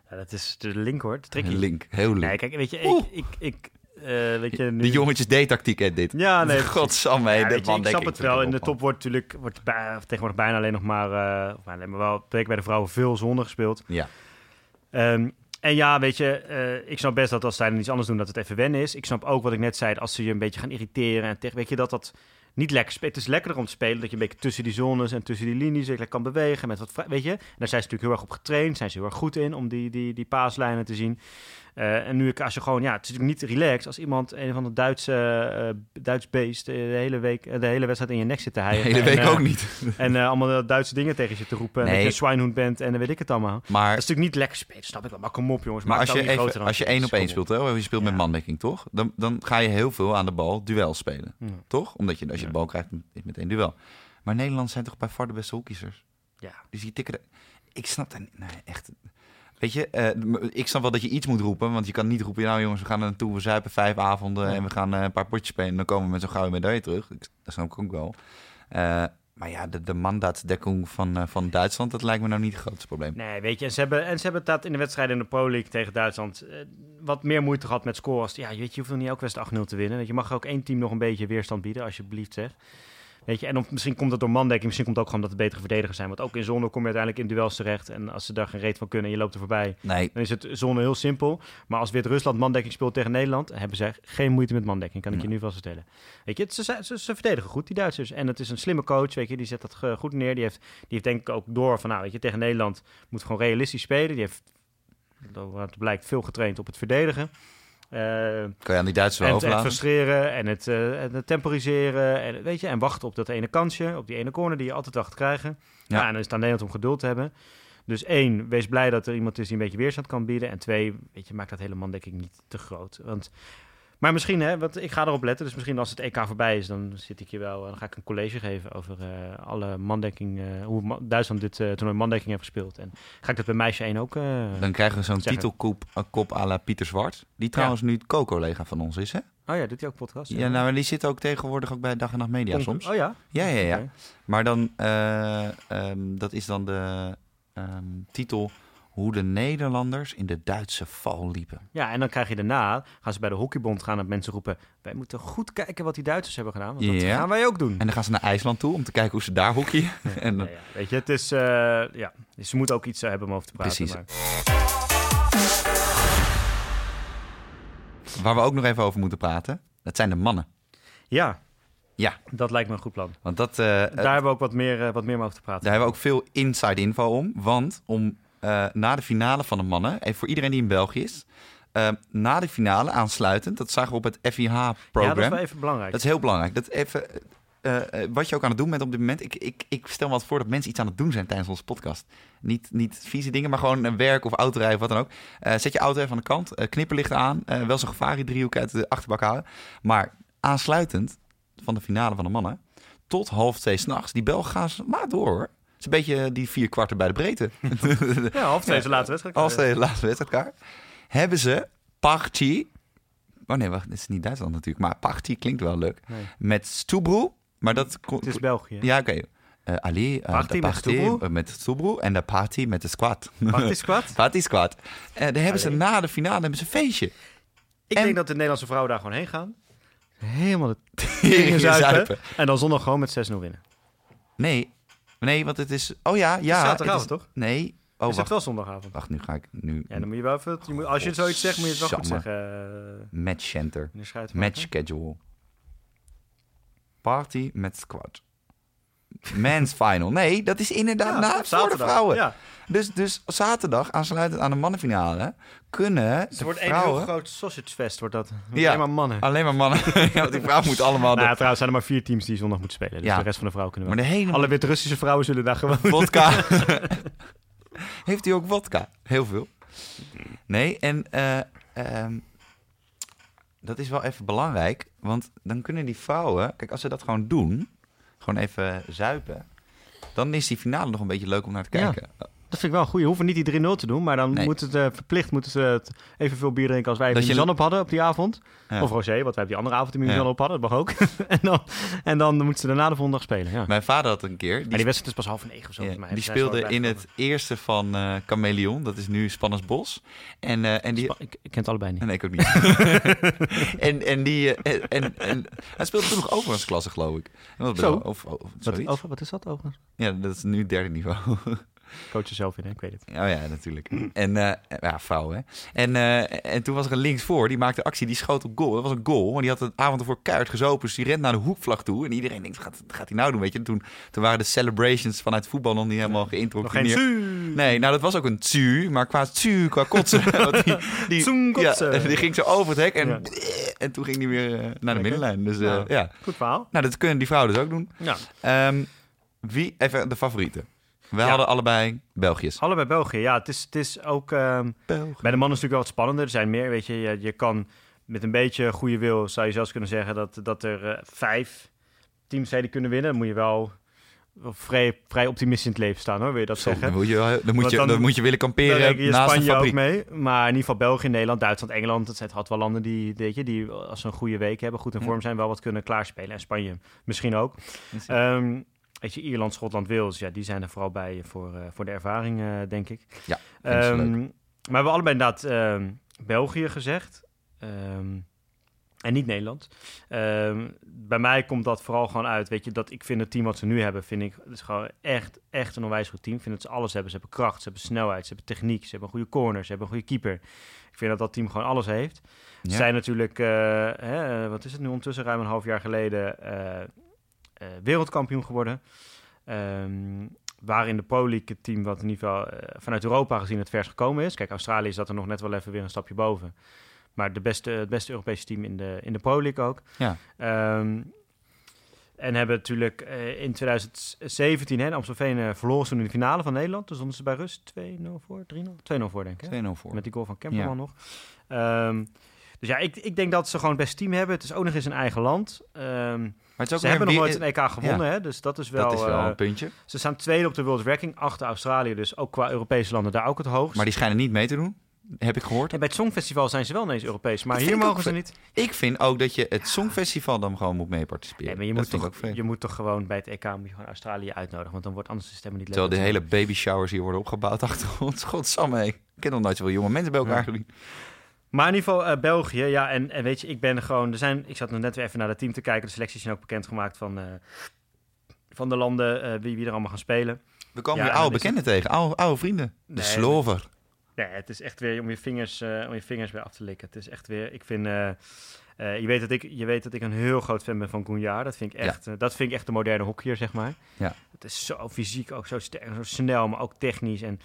Ja. Dat is de link hoor, de tricky. Link, heel link. Nee, kijk, weet je, ik, ik, ik eh, weet je, nu... De jongetjes D-tactiek, hè, dit. Ja, nee. Godsamme, Ja, man ik snap het wel. In de top wordt natuurlijk wordt bij, tegenwoordig bijna alleen nog maar, of alleen maar wel bij de vrouwen veel zonder gespeeld. Ja. Ehm, en ja, weet je, eh, ik snap best dat als zij dan iets anders doen, dat het even wennen is. Ik snap ook wat ik net zei, als ze je een beetje gaan irriteren en tegen, weet je, dat dat niet lekker speelt. Het is lekkerder om te spelen dat je een beetje tussen die zones en tussen die linies lekker kan bewegen met wat, weet je. Daar zijn ze natuurlijk heel erg op getraind, zijn ze heel erg goed in om die, die, die paaslijnen te zien. Eh, en nu ik als je gewoon, ja, het is natuurlijk niet relaxed als iemand een van de Duitse eh, Duits beest eh, de hele week, de hele wedstrijd in je nek zit te De hijgen. hele En, week ook niet. En allemaal Duitse dingen tegen je te roepen. En dat je een bent en dan weet ik het allemaal. Maar, Dat is natuurlijk niet lekker spelen, snap ik wel. Maar kom op, jongens. maar als je, even, als je één op één speelt, hè, je speelt met Ja. mandekking, toch? Dan, dan ga je heel veel aan de bal duel spelen. Ja. Toch? Omdat je, als je de bal krijgt, is meteen duel. Maar Nederlanders zijn toch bij far de beste hoekkiezers? Ja. Dus die tikken... de- Ik snap dat niet. Nee, echt. Weet je, eh, ik snap wel dat je iets moet roepen. Want je kan niet roepen, nou jongens, we gaan er naartoe, we zuipen vijf avonden en we gaan eh, een paar potjes spelen. En dan komen we met zo'n gouden medaille terug. Ik, dat snap ik ook wel. Eh, maar ja, de, de mandaatsdekking van, van Duitsland, dat lijkt me nou niet het grootste probleem. Nee, weet je, en ze hebben, en ze hebben dat in de wedstrijden in de Pro League tegen Duitsland wat meer moeite gehad met scores. Ja, weet je, je hoeft nog niet elke wedstrijd 8-0 te winnen. Je je mag ook één team nog een beetje weerstand bieden, alsjeblieft zeg. Weet je, en of, misschien komt dat door mandekking, misschien komt het ook gewoon dat het betere verdedigers zijn. Want ook in zone kom je uiteindelijk in duels terecht. En als ze daar geen reet van kunnen en je loopt er voorbij, Nee, dan is het zone heel simpel. Maar als Wit-Rusland mandekking speelt tegen Nederland, hebben zij geen moeite met mandekking, kan ik je nu vast vertellen. Weet je, het- ze, ze, ze verdedigen goed, die Duitsers. En het is een slimme coach, weet je, die zet dat goed neer. Die heeft, die heeft denk ik ook door van, nou, weet je, tegen Nederland moet gewoon realistisch spelen. Die heeft, wat blijkt, veel getraind op het verdedigen. Eh, kan je aan die Duitsers wel en, het- het overlaten. frustreren en het, eh, en het temporiseren. En, weet je, en wachten op dat ene kansje, op die ene corner die je altijd wacht te krijgen. Ja. Ja. en dan is het aan Nederland om geduld te hebben. Dus één, wees blij dat er iemand is die een beetje weerstand kan bieden. En twee, weet je, maak dat hele mandekking niet te groot. Want, maar misschien, hè, want ik ga erop letten. Dus misschien als het EK voorbij is, dan zit ik hier wel. Dan ga ik een college geven over eh, alle mandekking. eh, hoe Duitsland dit eh toernooi mandekking heeft gespeeld. En ga ik dat bij meisje 1 ook. Dan krijgen we zo'n titelkop kop à la Pieter Zwart. Die trouwens nu co-collega van ons is, hè? Oh ja, doet hij ook podcast? Ja, nou, die zit ook tegenwoordig ook bij Dag en Nacht Media soms. Oh ja? Ja, ja, ja. Maar dan, eh, ehm, dat is dan de ehm, titel Hoe de Nederlanders in de Duitse val liepen. Ja, en dan krijg je daarna, gaan ze bij de hockeybond gaan en mensen roepen... wij moeten goed kijken wat die Duitsers hebben gedaan, want dat Ja. gaan wij ook doen. En dan gaan ze naar IJsland toe om te kijken hoe ze daar hockeyen. en, Ja, weet je, het is... eh, ja, ze moeten ook iets eh, hebben om over te praten. Precies. maar- Waar we ook nog even over moeten praten, dat zijn de mannen. Ja. Ja. Dat lijkt me een goed plan. Want dat, eh, Daar hebben we ook wat meer, wat meer over te praten. Daar hebben we ook veel inside info om. Want om, eh, na de finale van de mannen, en voor iedereen die in België is, eh, na de finale aansluitend, dat zagen we op het ja, FIH-program. dat is wel even belangrijk. Dat is heel belangrijk. Dat even, eh, wat je ook aan het doen bent op dit moment. Ik, ik, ik stel me wat voor dat mensen iets aan het doen zijn tijdens onze podcast. Niet, niet vieze dingen, maar gewoon een werk of autorijden of wat dan ook. Zet je auto even aan de kant, eh, knipperlichten aan. wel zo'n gevarie-driehoek uit de achterbak halen. Maar aansluitend van de finale van de mannen, tot half twee s'nachts, die Belgen gaan ze maar door hoor. Is een beetje die vier kwarten bij de breedte. Ja, half de laatste wedstrijd. Als de laatste wedstrijd klaar. Hebben ze Party. Oh nee, wacht, dit is niet Duitsland natuurlijk. Maar Party klinkt wel leuk. Nee. Met Stubru. Maar dat komt. Het is België. Ja, oké. Eh allee, eh, Party de met Stubru? eh, met Stubru en de party met de squad. Party squad. party squad. En daar hebben ze na de finale hebben ze een feestje. Ik En- denk dat de Nederlandse vrouwen daar gewoon heen gaan. Helemaal de zuipen. En dan zondag gewoon met 6-0 winnen. Nee, nee, want het is. Oh ja, ja. zaterdagavond, het is- toch? Nee. Oh, is het wacht. wel zondagavond? Wacht, nu ga ik. Nu. Ja, dan moet je wel even... Je moet, als je zoiets zegt, moet je het wel goed zeggen. Match center. Match schedule. Party met squad. Men's final. Nee, dat is inderdaad Ja, na, voor de vrouwen. Ja. Dus, dus zaterdag, aansluitend aan de mannenfinale, kunnen Het wordt een vrouwen... heel groot sausagefest, wordt dat. Ja. Alleen maar mannen. Alleen maar mannen. ja, want die vrouwen moeten allemaal... Nou, ja, trouwens zijn er maar vier teams die zondag moeten spelen. Dus de rest van de vrouwen kunnen maar wel. de hele Alle Wit-Russische vrouwen zullen daar gewoon... vodka... Heeft hij ook vodka? Heel veel. Nee, en eh, ehm, dat is wel even belangrijk. Want dan kunnen die vrouwen... Kijk, als ze dat gewoon doen, gewoon even zuipen... Dan is die finale nog een beetje leuk om naar te Ja. Dat vind ik wel goed. Je hoeft niet die 3-0 te doen, maar dan Nee. moet het verplicht moeten ze het evenveel bier drinken als wij Dat in je- Mizan op hadden op die avond. Ja. Of Rosé, wat wij op die andere avond in Mizan Ja. op hadden. Dat mag ook. en, dan, en dan moeten ze daarna de volgende dag spelen. Ja. Mijn vader had een keer... Maar die wedstrijd is pas half negen of zo. Mij. die speelde in het eerste van eh Chameleon. Dat is nu Spanners Bos. En, eh, en die... Ik, ik ken het allebei niet. Nee, ik ook niet. en, en, die, eh, en, en, en hij speelde toen nog overgangsklasse, geloof ik. En dat Zo. Of, of, Wat, over, wat is dat overigens? Ja, dat is nu derde niveau. Coach er zelf in, hè? ik weet het. Oh ja, natuurlijk. En eh, ja, vrouw, hè. En, eh, en toen was er een linksvoor, die maakte actie, die schoot op goal. Dat was een goal, want die had de avond ervoor keihard gezopen. Dus die rent naar de hoekvlag toe. En iedereen denkt, wat gaat, wat gaat hij nou doen, weet je. En toen, toen waren de celebrations vanuit voetbal nog niet helemaal geïntroduceerd. Nee, nou dat was ook een tsu, maar qua tsu, qua kotsen. Die, die. Ja, die ging zo over het hek en, Ja. en toen ging die weer eh, naar de Lekker. middenlijn. Dus eh, Nou. ja, Goed verhaal. nou dat kunnen die vrouwen dus ook doen. Ja. Ehm, wie, even de favorieten. We Ja. hadden allebei Belgiërs. Allebei België. Ja, het is, het is ook... ehm, bij de mannen is het natuurlijk wel wat spannender. Er zijn meer, weet je. Je, je kan met een beetje goede wil, zou je zelfs kunnen zeggen... dat, dat er eh, vijf teams zijn die kunnen winnen. Dan moet je wel, vrij, vrij optimistisch in het leven staan, hoor. Wil je dat Zo, zeggen? dan, moet je, dan, moet je, dan- dan moet je willen kamperen je naast de Spanje ook fabriek. mee. Maar in ieder geval België, Nederland, Duitsland, Engeland. Het zijn had wel landen die, weet je, die als ze een goede week hebben, goed in vorm zijn, wel wat kunnen klaarspelen. En Spanje misschien ook. Ehm, weet je, Ierland, Schotland, Wales, ja, die zijn er vooral bij voor, eh, voor de ervaring, eh, denk ik. Ja, Ehm, maar we hebben allebei inderdaad ehm, België gezegd. Ehm, en niet Nederland. Bij mij komt dat vooral gewoon uit. Weet je, dat ik vind het team wat ze nu hebben, vind ik, het is gewoon echt, echt een onwijs goed team. Ik vind dat ze alles hebben. Ze hebben kracht, ze hebben snelheid, ze hebben techniek, ze hebben een goede corner, ze hebben een goede keeper. Ik vind dat dat team gewoon alles heeft. Ze Ja. zijn natuurlijk, eh, hè, wat is het nu ondertussen, ruim een half jaar geleden wereldkampioen geworden. Ehm waar in de Pro League het team wat in ieder geval eh, vanuit Europa gezien het vers gekomen is. Kijk, Australië zat er nog net wel even weer een stapje boven. Maar de beste, het beste Europese team in de, in de Pro League ook. Ja. Ehm, en hebben natuurlijk eh, in 2017, hè, Amstelveen eh, verloren ze toen in de finale van Nederland. Dus stonden ze bij rust 2-0 voor, 3-0? 2-0 voor, denk ik. hè? 2-0 voor. Met die goal van Kemperman nog. Ehm, dus ja, ik, ik denk dat ze gewoon het beste team hebben. Het is ook nog eens een eigen land. Het is ook ze hebben nog nooit een EK gewonnen, hè, dus dat is wel... Dat is wel eh, een puntje. ze staan tweede op de World Ranking, achter Australië. Dus ook qua Europese landen daar ook het hoogst. Maar die schijnen niet mee te doen, heb ik gehoord. En bij het Songfestival zijn ze wel ineens Europees. Maar Dat hier mogen ze niet. Ik vind ook dat je het Songfestival dan gewoon moet mee participeren. Nee, maar je moet, toch, ook je moet toch gewoon bij het EK moet je gewoon Australië uitnodigen. Want dan wordt anders de stemmen niet Terwijl de leuk. hele baby showers hier worden opgebouwd achter ons. Godsamme, ik ken nog nooit zoveel jonge mensen bij elkaar Ja. gezien. Maar in ieder geval eh, België. Ja, en, en weet je, ik ben gewoon... Er zijn, ik zat nog net weer even naar het team te kijken. De selecties zijn ook bekendgemaakt van, eh, van de landen eh, wie, wie er allemaal gaan spelen. We komen Ja, weer oude bekenden tegen, oude, oude vrienden. De Nee, Slover. Nee, het is echt weer om je vingers, om je vingers weer af te likken. Het is echt weer, ik vind, je, weet dat ik, je weet dat ik een heel groot fan ben van Gounjard. Dat vind ik Ja. echt, dat vind ik echt de moderne hockeyer, zeg maar. Ja. Het is zo fysiek, ook zo sterk, zo snel, maar ook technisch. En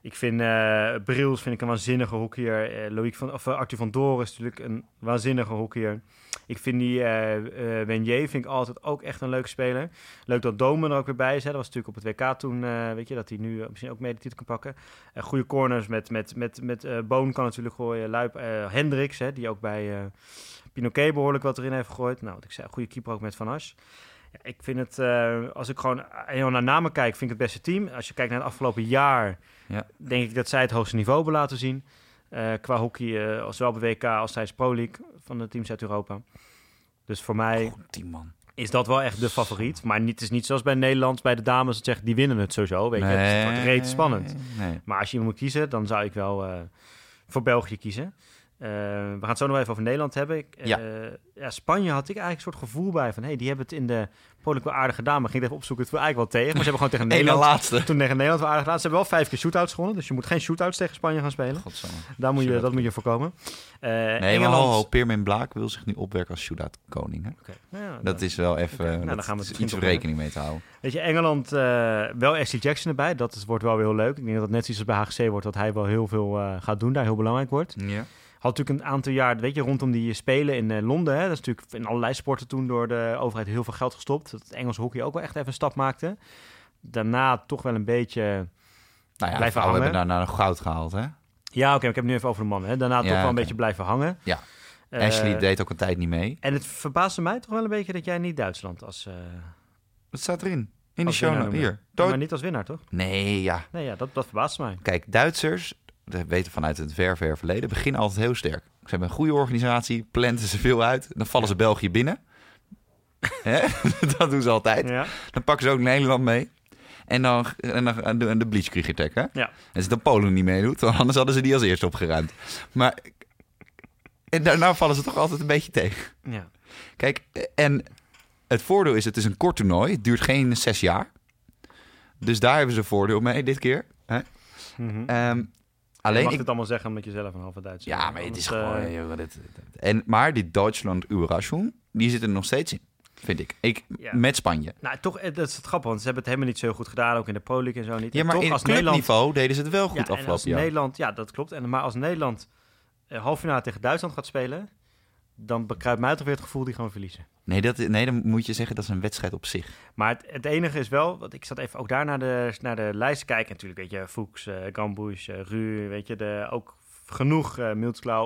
ik vind eh Brils vind ik een waanzinnige hockeyer. Eh Loïc van, of eh, Arthur van Doren is natuurlijk een waanzinnige hockeyer. Ik vind die Wenier vind ik altijd ook echt een leuke speler. Leuk dat Domen er ook weer bij is. Hè. Dat was natuurlijk op het WK toen, weet je, dat hij nu misschien ook mee de titel kan pakken. Goede corners met, met, met, met Boon kan natuurlijk gooien. Luip, Hendricks, hè, die ook bij Pinoquet behoorlijk wat erin heeft gegooid. Nou, wat ik zei, goede keeper ook met Van Asch. Ik vind het, eh, als ik gewoon heel naar namen kijk, vind ik het beste team. Als je kijkt naar het afgelopen jaar, Ja. denk ik dat zij het hoogste niveau hebben laten zien. Eh, qua hockey, eh, zowel bij WK als tijdens Pro League van de teams uit Europa. Dus voor mij Goed team, man. is dat wel echt de favoriet. Maar niet, het is niet zoals bij Nederland, bij de dames, dat zeggen die winnen het sowieso. Weet je, het wordt reet spannend. Nee. Maar als je moet kiezen, dan zou ik wel eh, voor België kiezen. Eh, we gaan het zo nog even over Nederland hebben. Ik, eh, Ja. ja, Spanje had ik eigenlijk een soort gevoel bij van... hey, die hebben het in de Polen wel aardig gedaan. Maar ging het even opzoeken, het viel eigenlijk wel tegen. Maar ze hebben gewoon tegen Nederland... laatste. Toen tegen Nederland wel aardig gedaan. Ze hebben wel vijf keer shootouts gewonnen. Dus je moet geen shootouts tegen Spanje gaan spelen. Daar moet je, dat moet je voorkomen. Eh Nee, Engeland... maar ho, ho, Peermin Blaak wil zich nu opwerken als shootout koning. Hè? Oké. Nou ja, Dat dan- is wel even, Oké, nou, dan gaan we het iets rekening mee te houden. Weet je, Engeland, wel Ashley Jackson erbij. Dat is, wordt wel weer heel leuk. Ik denk dat het net zoals bij HGC wordt, dat hij wel heel veel gaat doen. Daar heel belangrijk wordt. Ja. Had natuurlijk een aantal jaar, weet je, rondom die spelen in eh, Londen. Hè, dat is natuurlijk in allerlei sporten toen door de overheid heel veel geld gestopt. Dat het Engels hockey ook wel echt even een stap maakte. Daarna toch wel een beetje... Nou ja, Blijven hangen. hebben daarna nog goud gehaald, hè? Ja, oké, ik heb het nu even over de mannen. Hè. Daarna Ja, toch wel een beetje blijven hangen. Ja. Eh, Ashley deed ook een tijd niet mee. En het verbaasde mij toch wel een beetje dat jij niet Duitsland als, eh Wat staat erin? In de show. Hier. maar niet als winnaar, toch? Nee, ja. Nee, ja, dat, dat verbaasde mij. Kijk, Duitsers, dat weten we vanuit het ver, ver verleden, beginnen altijd heel sterk. Ze hebben een goede organisatie, planten ze veel uit. Dan vallen ze België binnen. Dat doen ze altijd. Ja. Dan pakken ze ook Nederland mee. En dan, en dan en de, en de Blitzkrieg attack, hè? Ja. En als dan Polen niet meedoet, want anders hadden ze die als eerste opgeruimd. Maar en daarna vallen ze toch altijd een beetje tegen. ja. Kijk, en het voordeel is, het is een kort toernooi. Het duurt geen zes jaar. Dus daar hebben ze voordeel mee dit keer. Hè? Mhm. Ehm, alleen mag ik dit allemaal zeggen omdat je zelf een halve Duits bent. Ja, maar het is gewoon... eh, joh, dit- dit- en, maar die Duitsland-Überraschung, die zit er nog steeds in, vind ik. ik Ja. Met Spanje. Nou, toch, eh, dat is het grappig, want ze hebben het helemaal niet zo goed gedaan, ook in de Pro League en zo niet. Ja, maar toch, in als Nederland, deden ze het wel goed ja, afgelopen jaar. Nederland, ja, dat klopt. En, maar als Nederland halve finale tegen Duitsland gaat spelen, dan bekruipt mij toch weer het gevoel die gewoon verliezen. Nee, dat, nee, dan moet je zeggen dat is een wedstrijd op zich. Maar het, het enige is wel, want ik zat even ook daar naar de, naar de lijst te kijken. Natuurlijk, weet je, Fuchs, eh, Ru, weet je, de, ook genoeg uh,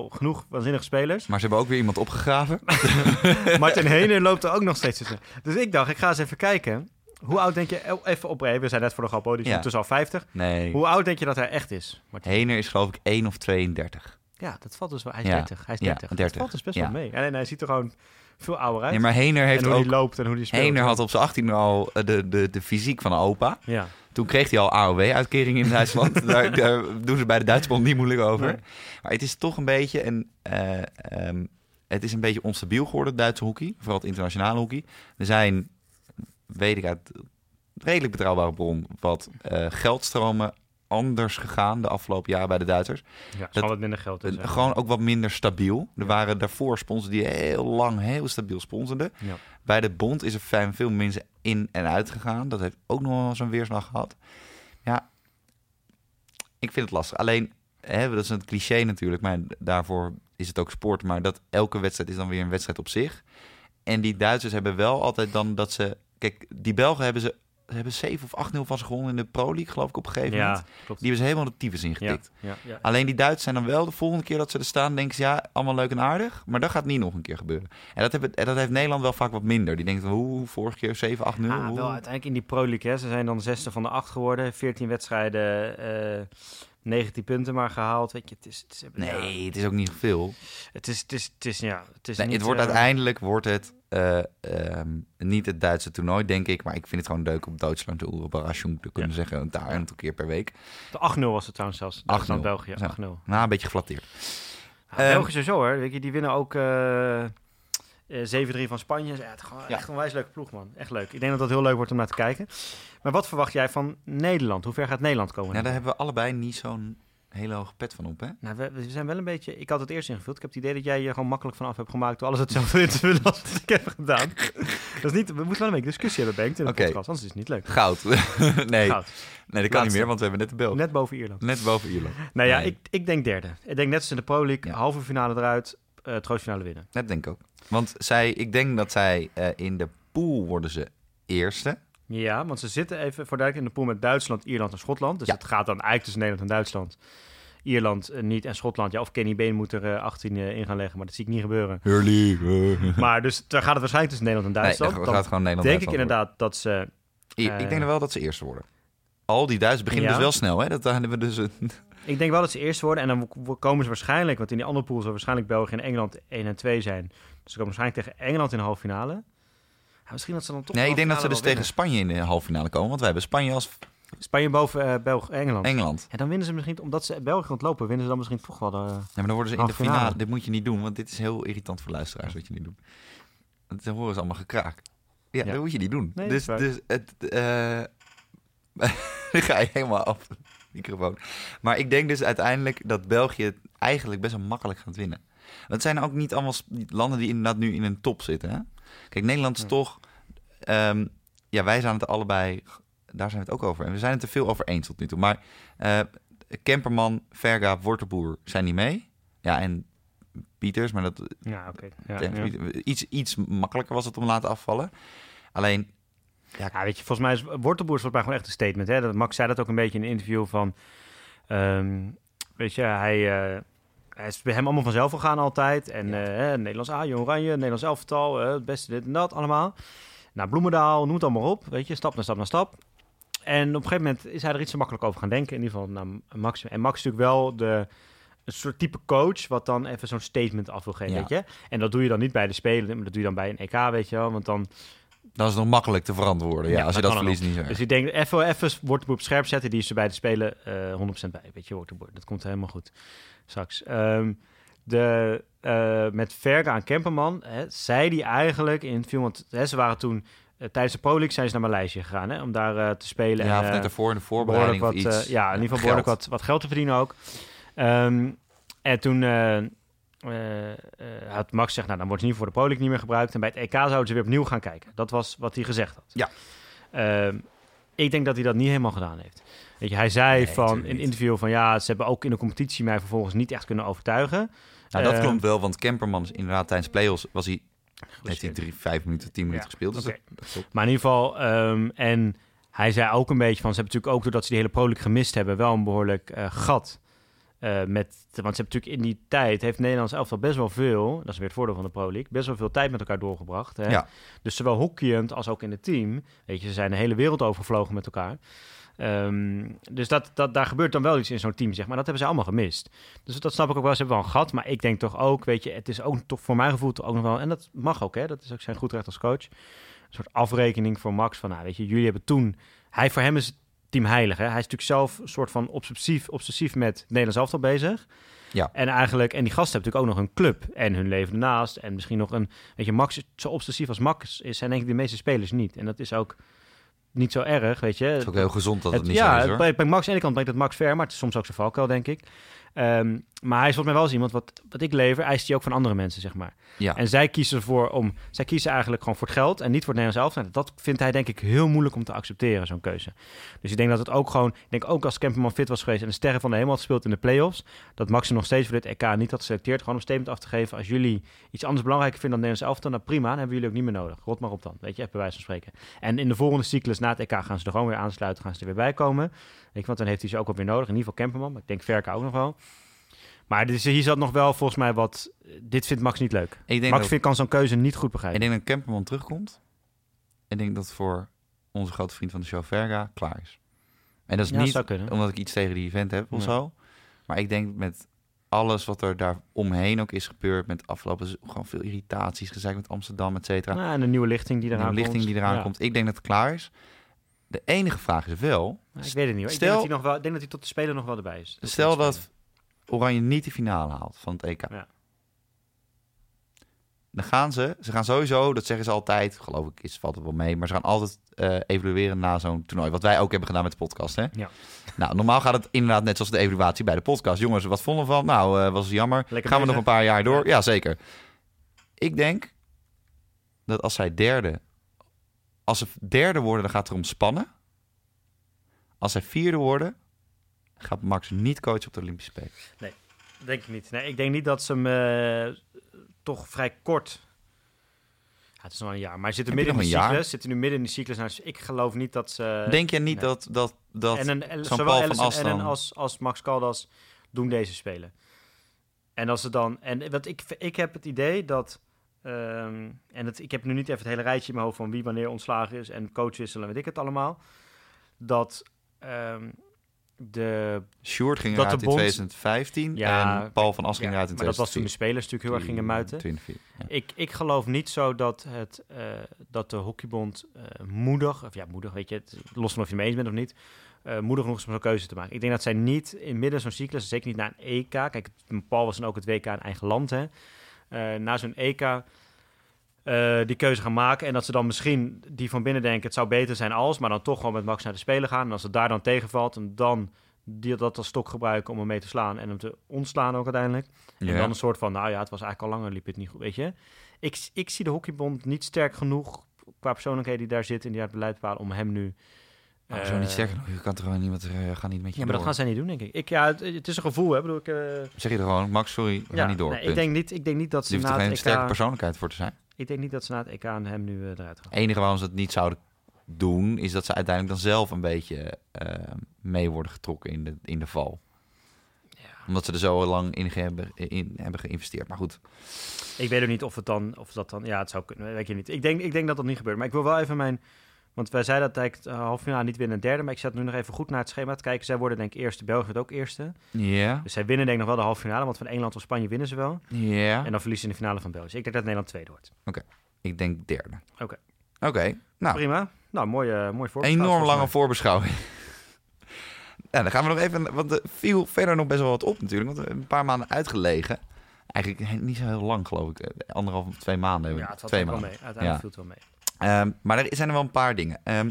genoeg waanzinnige spelers. Maar ze hebben ook weer iemand opgegraven. Martin Henen loopt er ook nog steeds tussen. Dus ik dacht, ik ga eens even kijken. Hoe oud denk je, oh, even op, we zijn net voor de grap, hoor, die is Ja. ondertussen al 50. Nee. Hoe oud denk je dat hij echt is? Martin? Hener is geloof ik 1 of 32. Ja, dat valt dus wel. Hij is Ja. 30. Hij is Ja, 30. 30. Dat valt dus best Ja. wel mee. En hij ziet er gewoon veel ouder uit. Nee, maar Hener heeft en hoe ook... hij loopt en hoe hij speelt. Hener had op zijn 18 al eh, de, de, de fysiek van een opa. Ja. Toen kreeg hij al AOW-uitkering in Duitsland. daar, daar doen ze bij de Duitsbond niet moeilijk over. Nee. Maar het is toch een beetje een... eh, ehm, het is een beetje onstabiel geworden, Duitse hockey. Vooral het internationale hockey. Er zijn, weet ik uit redelijk betrouwbare bron... wat eh, geldstromen anders gegaan de afgelopen jaren bij de Duitsers. Ja, Dat- wat minder geld. Eh, Gewoon ook wat minder stabiel. Er waren daarvoor sponsors die heel lang heel stabiel sponsorden. Ja. Bij de bond is er fijn veel mensen in en uit gegaan. Dat heeft ook nog wel zo'n weerslag gehad. Ja, ik vind het lastig. Alleen, hè, dat is een cliché natuurlijk, maar daarvoor is het ook sport. Maar dat elke wedstrijd is dan weer een wedstrijd op zich. En die Duitsers hebben wel altijd dan dat ze... Kijk, die Belgen hebben ze, ze hebben 7 of 8-0 van ze gewonnen in de Pro League, geloof ik, op een gegeven moment. Klopt. Die hebben ze helemaal de tyfus ingetikt. ja, ja. Alleen die Duitsers zijn dan wel de volgende keer dat ze er staan, denken ze ja, allemaal leuk en aardig. Maar dat gaat niet nog een keer gebeuren. En dat, hebben, en dat heeft Nederland wel vaak wat minder. Die denkt, hoe, vorige keer 7, 8, 0. Ah, wel uiteindelijk in die Pro League. Hè. Ze zijn dan zesde van de acht geworden. 14 wedstrijden, eh 19 punten maar gehaald. Weet je, het is, het is, ja, Nee, het is ook niet veel. het is, het is, het is, ja, het is Nee, niet, het wordt eh, uiteindelijk wordt het eh, ehm, niet het Duitse toernooi, denk ik. Maar ik vind het gewoon leuk om Duitsland de Überraschung te kunnen Ja. zeggen. Een daar een keer per week. De 8-0 was het trouwens zelfs. 8-0. Duitsland-België, 8-0. Ja. Ja. Nou, een beetje geflatteerd. Ja, Ehm, België sowieso hoor. Weet je, die winnen ook eh, eh, 7-3 van Spanje. Ja, het is gewoon Ja. echt een wijs leuke ploeg, man. Echt leuk. Ik denk dat dat heel leuk wordt om naar te kijken. Maar wat verwacht jij van Nederland? Hoe ver gaat Nederland komen? Nou, daar hebben we allebei niet zo'n hele hoge pet van op, hè? Nou, we, we zijn wel een beetje... Ik had het eerst ingevuld. Ik heb het idee dat jij je gewoon makkelijk vanaf hebt gemaakt... door alles hetzelfde in te vullen als wat ik heb gedaan. dat is niet... We moeten wel een beetje discussie hebben, Bengt, in de Oké. podcast. Anders is het niet leuk. Goud. nee, Goud. nee, dat kan niet meer, want we hebben net de Belg. Net, Net boven Ierland. boven Ierland. Nou ja, Nee. ik, ik denk derde. Ik denk net als in de Pro League. Ja. Halve finale eruit. eh troostfinale winnen. Dat denk ik ook. Want zij, ik denk dat zij eh, in de pool worden ze eerste. Ja, want ze zitten even voor duidelijk in de pool met Duitsland, Ierland en Schotland. Dus Ja. het gaat dan eigenlijk tussen Nederland en Duitsland. Ierland eh, niet en Schotland. Ja, of Kenny Been moet er eh, 18 eh, in gaan leggen, maar dat zie ik niet gebeuren. Hurley. Maar dus daar gaat het waarschijnlijk tussen Nederland en Nee, Duitsland. Dan gaat gewoon Nederland denk ik inderdaad dat ze... Ik, denk wel dat ze eerste worden. Al die Duitsers beginnen Ja. dus wel snel, hè? Dat hebben we dus. Ik denk wel dat ze eerst worden en dan komen ze waarschijnlijk... Want in die andere pool zal waarschijnlijk België en Engeland 1 en 2 zijn. Dus ze komen waarschijnlijk tegen Engeland in de halve finale. Ja, misschien dat ze dan toch... Nee, ik denk dat ze dus tegen Spanje in de halve finale komen. Want wij hebben Spanje als. Spanje boven eh België, Engeland. Engeland. En dan winnen ze misschien, omdat ze België ontlopen, winnen ze dan misschien toch wel de... Ja, maar dan worden ze in de finale. finale. Dit moet je niet doen, want dit is heel irritant voor luisteraars wat je niet doet. Dan horen ze allemaal gekraak. Ja, Ja. dat moet je niet doen. Nee, dus, dus het... eh dan ga je helemaal af microfoon. Maar ik denk dus uiteindelijk dat België eigenlijk best wel makkelijk gaat winnen. Het zijn ook niet allemaal landen die inderdaad nu in een top zitten. Hè? Kijk, Nederland is toch... ehm, ja, wij zijn het allebei... Daar zijn we het ook over. En we zijn het er veel over eens tot nu toe. Maar eh, Kemperman, Verga, Wortelboer zijn niet mee. Ja, en Pieters, maar dat, Ja, oké. Ja, iets, iets makkelijker was het om te laten afvallen. Alleen, Ja, weet je, volgens mij is Wortelboer is volgens mij gewoon echt een statement. Hè? Dat, Max zei dat ook een beetje in een interview van... ehm, weet je, hij, eh, hij is bij hem allemaal vanzelf gegaan altijd. En Ja. eh, Nederlands A, Jong Oranje, Nederlands elftal, eh, het beste dit en dat allemaal. Nou, Bloemendaal, noem het allemaal op. Weet je, stap na stap na stap. En op een gegeven moment is hij er iets te makkelijk over gaan denken. In ieder geval naar Max. En Max is natuurlijk wel de, een soort type coach... wat dan even zo'n statement af wil geven, Ja. weet je. En dat doe je dan niet bij de Spelen, maar dat doe je dan bij een EK, weet je wel. Want dan dat is nog makkelijk te verantwoorden. Ja, Ja, als je dat verliest, niet zo. Dus ik denk, even, even Wortelboer op scherp zetten. Die is er bij de Spelen eh 100% bij. Weet je, Wortelboer. Dat komt helemaal goed straks. Ehm, de, eh, met Verga aan Kemperman hè, zei die eigenlijk in film... Want hè, ze waren toen eh, tijdens de Pro League zijn ze naar Maleisië gegaan hè, om daar te spelen. Ja, en, of net ervoor in de voorbereiding wat, of iets. ja, in ieder geval behoorlijk wat, wat geld te verdienen ook. Ehm, en toen had Max gezegd, nou dan wordt ze niet voor de Pro League niet meer gebruikt. En bij het EK zouden ze weer opnieuw gaan kijken. Dat was wat hij gezegd had. Ja. Ehm, ik denk dat hij dat niet helemaal gedaan heeft. Weet je, hij zei Nee, van in een interview van ja, ze hebben ook in de competitie mij vervolgens niet echt kunnen overtuigen. Nou, dat Eh, klopt wel, want Kemperman is inderdaad tijdens play-offs was hij, heeft hij drie, vijf minuten, tien minuten Ja, gespeeld. Dus dat. Maar in ieder geval, ehm, en hij zei ook een beetje van, ze hebben natuurlijk ook doordat ze die hele Pro League gemist hebben, wel een behoorlijk eh, gat. Eh, met, want ze hebben natuurlijk in die tijd, heeft Nederlands elftal best wel veel, dat is weer het voordeel van de Pro League, best wel veel tijd met elkaar doorgebracht. Hè? Ja. Dus zowel hockeyend als ook in het team. Weet je, ze zijn de hele wereld overgevlogen met elkaar. Ehm, dus dat, dat, daar gebeurt dan wel iets in zo'n team, zeg maar. Dat hebben ze allemaal gemist. Dus dat snap ik ook wel. Ze hebben wel een gat. Maar ik denk toch ook, weet je, het is ook toch voor mijn gevoel toch ook nog wel... En dat mag ook, hè. Dat is ook zijn goed recht als coach. Een soort afrekening voor Max. Van, nou, weet je, jullie hebben toen... Hij, voor hem is het team heilig, hè. Hij is natuurlijk zelf een soort van obsessief, obsessief met het Nederlands elftal bezig. Ja. En eigenlijk, en die gasten hebben natuurlijk ook nog een club en hun leven ernaast. En misschien nog een, weet je, Max, is zo obsessief als Max is, zijn denk ik de meeste spelers niet. En dat is ook niet zo erg, weet je. Het is ook heel gezond dat het, Het- niet ja, zo is, hoor. bij, bij Max aan de ene kant brengt het Max ver, maar het is soms ook zijn valkuil, denk ik. Ehm, maar hij is volgens mij wel eens iemand, wat, wat ik lever, eist hij ook van andere mensen, zeg maar. Ja. En zij kiezen ervoor om, zij kiezen eigenlijk gewoon voor het geld en niet voor het Nederlands elftal. Dat vindt hij denk ik heel moeilijk om te accepteren, zo'n keuze. Dus ik denk dat het ook gewoon, ik denk ook als Kemperman fit was geweest en de sterren van de hemel had gespeeld in de play-offs, dat Max hem nog steeds voor dit EK niet had geselecteerd. Gewoon om statement af te geven, als jullie iets anders belangrijker vinden dan Nederlands elftal, dan prima, dan hebben jullie ook niet meer nodig. Rot maar op dan, weet je, even bij wijze van spreken. En in de volgende cyclus na het EK gaan ze er gewoon weer aansluiten, gaan ze er weer bij komen. Weet je, want dan heeft hij ze ook alweer nodig. In ieder geval Kemperman, maar ik denk Verka ook nog wel. Maar is, hier zat nog wel volgens mij wat... Dit vindt Max niet leuk. Ik denk, Max dat, vindt, kan zo'n keuze niet goed ik begrijpen. denk dat Kemperman terugkomt. Ik denk dat voor onze grote vriend van de show, Verga, klaar is. En dat is Ja, niet omdat ik iets tegen die event heb of zo. Maar ik denk met alles wat er daar omheen ook is gebeurd... met afgelopen gewoon veel irritaties, gezeik met Amsterdam, et cetera. Nou, en de nieuwe lichting die eraan lichting komt. die eraan Ja. komt. Ik denk dat het klaar is. De enige vraag is wel... Ik weet het niet hoor. Ik denk dat, hij nog wel, ik denk dat hij tot de speler nog wel erbij is. Stel dat Oranje niet de finale haalt van het EK. Ja. Dan gaan ze, ze gaan sowieso, dat zeggen ze altijd, geloof ik, is, valt het wel mee, maar ze gaan altijd eh, evalueren na zo'n toernooi. Wat wij ook hebben gedaan met de podcast, hè? Ja. Nou, normaal gaat het inderdaad net zoals de evaluatie bij de podcast. Jongens, wat vonden we van? Nou, eh, was jammer. Lekker gaan we nog een paar jaar door? Ja. Ja. zeker. Ik denk dat als zij derde, als ze derde worden, dan gaat het erom spannen. Als zij vierde worden, gaat Max niet coachen op de Olympische Spelen. Denk ik niet. Nee, ik denk niet dat ze hem eh, toch vrij kort... Ja, het is nog een jaar. Maar hij zit er Heb je midden in de cyclus. Zit er nu midden in de cyclus. Nou, dus ik geloof niet dat ze... Denk je niet nee. dat, dat, dat en een, en zowel Paul Ellison en als, als Max Caldas doen deze spelen. En als ze dan... En wat ik, ik heb het idee dat... ehm, en het, ik heb nu niet even het hele rijtje in mijn hoofd van wie wanneer ontslagen is en coach wisselen, weet ik het allemaal. Dat ehm, de Sjoerd ging Dat eruit de in bond- 2015 Ja, en Paul van As ging ja, eruit in maar dat was toen de 2014. spelers natuurlijk heel erg gingen muiten. 20, ja. Ik, ik geloof niet zo dat, het, eh, dat de hockeybond eh, moedig, of ja, moedig, weet je, het, los van of je mee eens bent of niet, eh, moedig genoeg is om zo'n keuze te maken. Ik denk dat zij niet in midden zo'n cyclus, zeker niet na een EK, kijk, Paul was dan ook het WK in eigen land, hè, na zo'n EK eh, die keuze gaan maken en dat ze dan misschien die van binnen denken, het zou beter zijn als, maar dan toch gewoon met Max naar de Spelen gaan. En als het daar dan tegenvalt, en dan die, dat als stok gebruiken om hem mee te slaan en hem te ontslaan ook uiteindelijk. En Ja. dan een soort van, nou ja, het was eigenlijk al langer, liep het niet goed, weet je. Ik, ik zie de hockeybond niet sterk genoeg qua persoonlijkheden die daar zitten en die uit het beleid bepalen om hem nu... Eh, zo niet zeggen, je kan toch gewoon niemand uh, gaan niet met je Ja, maar dat gaan zij niet doen, denk ik. ik ja, het, het is een gevoel, hè. Bedoel, ik, eh, Zeg je er gewoon, Max, sorry, we ja, gaan niet door. nee, ik, denk niet, ik denk niet dat Je ze hoeft er geen sterke persoonlijkheid voor te zijn. Ik denk niet dat ze na het EK aan hem nu eh, eruit gaan. Het enige waarom ze het niet zouden doen, is dat ze uiteindelijk dan zelf een beetje eh, mee worden getrokken in de, in de val. Omdat ze er zo lang in, hebben, in hebben geïnvesteerd. Maar goed, Ik weet ook niet of het dan, of dat dan, ja, het zou kunnen, weet je niet. Ik denk, ik denk dat dat niet gebeurt. Maar ik wil wel even mijn, want wij zeiden dat eigenlijk uh, half finale niet winnen, derde. Maar ik zat nu nog even goed naar het schema te kijken. Zij worden denk ik eerste, België wordt ook eerste. ja, Dus zij winnen denk ik nog wel de halve finale, want van Engeland of Spanje winnen ze wel. ja. En dan verliezen ze in de finale van België. Ik denk dat Nederland tweede wordt. Ik denk derde. Oké. Oké, nou, Prima. Nou, mooi, uh, mooi voorbeeld. enorm lange voorbeschouwing. ja, dan gaan we nog even, want er viel verder nog best wel wat op natuurlijk. Want we hebben een paar maanden uitgelegen. Eigenlijk niet zo heel lang, geloof ik. Anderhalf of twee maanden. Ja, het valt twee ook wel maanden. mee. Uiteindelijk Ja. viel het wel mee. Ehm, maar er zijn er wel een paar dingen. Ehm,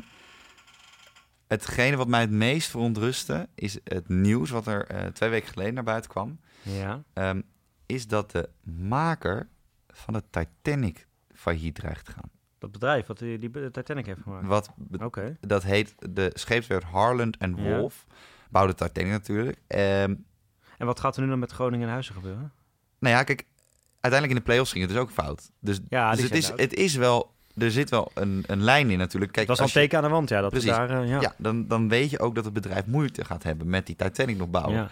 hetgene wat mij het meest verontrustte is het nieuws wat er eh, twee weken geleden naar buiten kwam. Ja. Ehm, is dat de maker van de Titanic failliet dreigt te gaan. Dat bedrijf wat die, die Titanic heeft gemaakt. Wat Oké. dat heet de scheepswerf Harland en Ja. Wolf. Bouwde Titanic natuurlijk. En wat gaat er nu dan met Groningen en Huizen gebeuren? nou ja, kijk, uiteindelijk in de play-offs ging het dus ook fout. Dus, Ja, dus het, is, het is wel, er zit wel een, een lijn in natuurlijk. Kijk, dat was al een teken aan de wand, ja. Dat Precies. daar, eh, ja. Ja, dan, dan weet je ook dat het bedrijf moeite gaat hebben met die Titanic nog bouwen. Ja.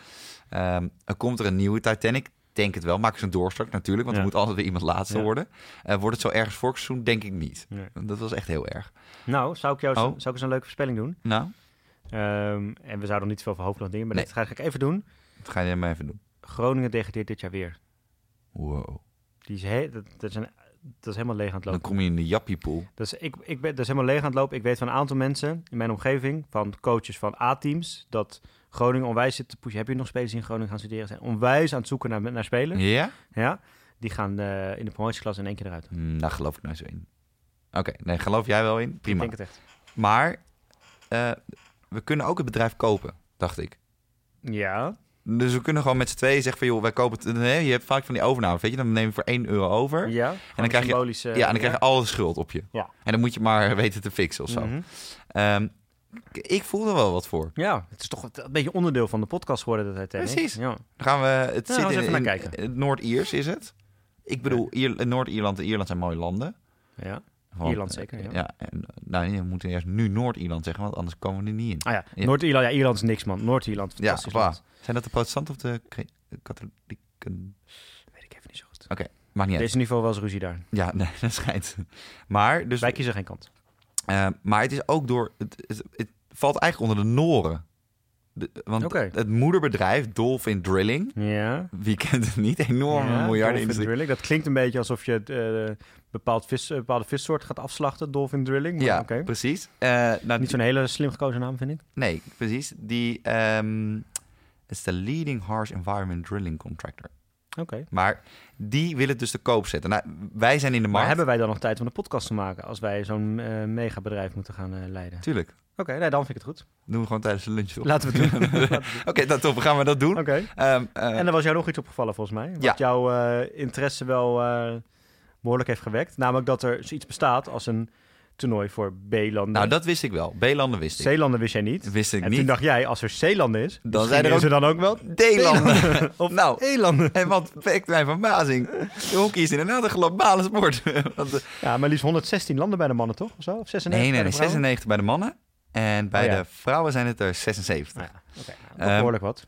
Ehm, er komt er een nieuwe Titanic. Denk het wel. Maken ze een doorstart natuurlijk, want Ja. er moet altijd weer iemand laatste Ja. worden. Eh, wordt het zo ergens voor seizoen? Denk ik niet. Nee. Dat was echt heel erg. Nou, zou ik jou Oh. zou ik eens een leuke voorspelling doen? Nou, Ehm, en we zouden niet veel van hoofdland dingen, maar Nee. dit ga ik even doen. dat ga je maar even doen. Groningen degradeert dit jaar weer. Wow. Die is, he- dat, dat, is een, dat is helemaal leeg aan het Dan lopen. kom je in de jappiepool. Dus ik, ik ben, dat is helemaal leeg aan het lopen. Ik weet van een aantal mensen in mijn omgeving, van coaches van A-teams, dat Groningen onwijs zit te pushen. Heb je nog spelers die in Groningen gaan studeren? Zijn onwijs aan het zoeken naar, naar spelers. Ja? Ja, die gaan eh, in de promotieklas in één keer eruit. Hm, daar geloof ik nou zo in. Oké, nee, geloof jij wel in? Ik Prima. denk het echt. Maar eh, we kunnen ook het bedrijf kopen, dacht ik. Ja, Dus we kunnen gewoon met z'n tweeën zeggen van... joh, wij kopen het... Nee, je hebt vaak van die overname, weet je? Dan neem je voor 1 euro over. ja. en dan krijg je, ja, en dan krijg je al de schuld op je. Ja. En dan moet je maar weten te fixen of zo. Mhm. Ehm, ik voel er wel wat voor. Ja, het is toch een beetje onderdeel van de podcast geworden, dat Titanic. Precies. Ja. Dan gaan we... Het Ja, zit gaan we in, even naar kijken. Noord-Iers is het. Ik bedoel, Ier- Noord-Ierland en Ierland zijn mooie landen. ja. Want, Ierland zeker, ja. en, nou, je moet eerst nu Noord-Ierland zeggen, want anders komen we er niet in. Ah ja, Ja. Noord-Ierland. Ja, Ierland is niks, man. Noord-Ierland, Ja, fantastisch waar. land. Zijn dat de protestanten of de katholieken? Weet ik even niet zo goed. Maakt niet Er uit. geval wel eens ruzie daar. Ja, nee, dat schijnt. Maar, dus, Wij kiezen geen kant. eh, maar het is ook door... Het, het, het valt eigenlijk onder de Noren. De, want Oké. het moederbedrijf Dolphin Drilling... Ja. Wie kent het niet? Enorme ja, miljarden industrie. drilling. Dat klinkt een beetje alsof je eh bepaald vis, een bepaalde vissoort gaat afslachten. Dolphin drilling. Maar Ja, precies. Eh, nou, Niet zo'n hele slim gekozen naam, vind ik. Nee, precies. Die ehm is de leading harsh environment drilling contractor. Oké. Maar die willen het dus te koop zetten. Nou, wij zijn in de Maar markt. hebben wij dan nog tijd om de podcast te maken als wij zo'n eh megabedrijf moeten gaan eh, leiden? Tuurlijk. Oké, nee, dan vind ik het goed. Doen we gewoon tijdens de lunch. op. Laten we het doen. Oké, dat top. Gaan we dat doen. Oké. Ehm, eh, En er was jou nog iets opgevallen volgens mij. Wat Ja. jouw eh, interesse wel eh, behoorlijk heeft gewekt. Namelijk dat er zoiets bestaat als een toernooi voor B-landen. nou, dat wist ik wel. B-landen wist ik. Zeelanden wist jij niet. Wist ik en niet. toen dacht jij, als er zeelanden is, Dan zijn er is er dan ook wel D-landen. of nou, E-landen. en wat wekt mijn verbazing. De hockey is inderdaad een globale sport. Want, eh, Ja, maar liefst 116 landen bij de mannen, toch? Of zo? Of 96 nee, nee, bij nee. de vrouwen? 96 bij de mannen. En bij Oh, ja. de vrouwen zijn het er 76. Nou ja, nou, Ehm, behoorlijk wat.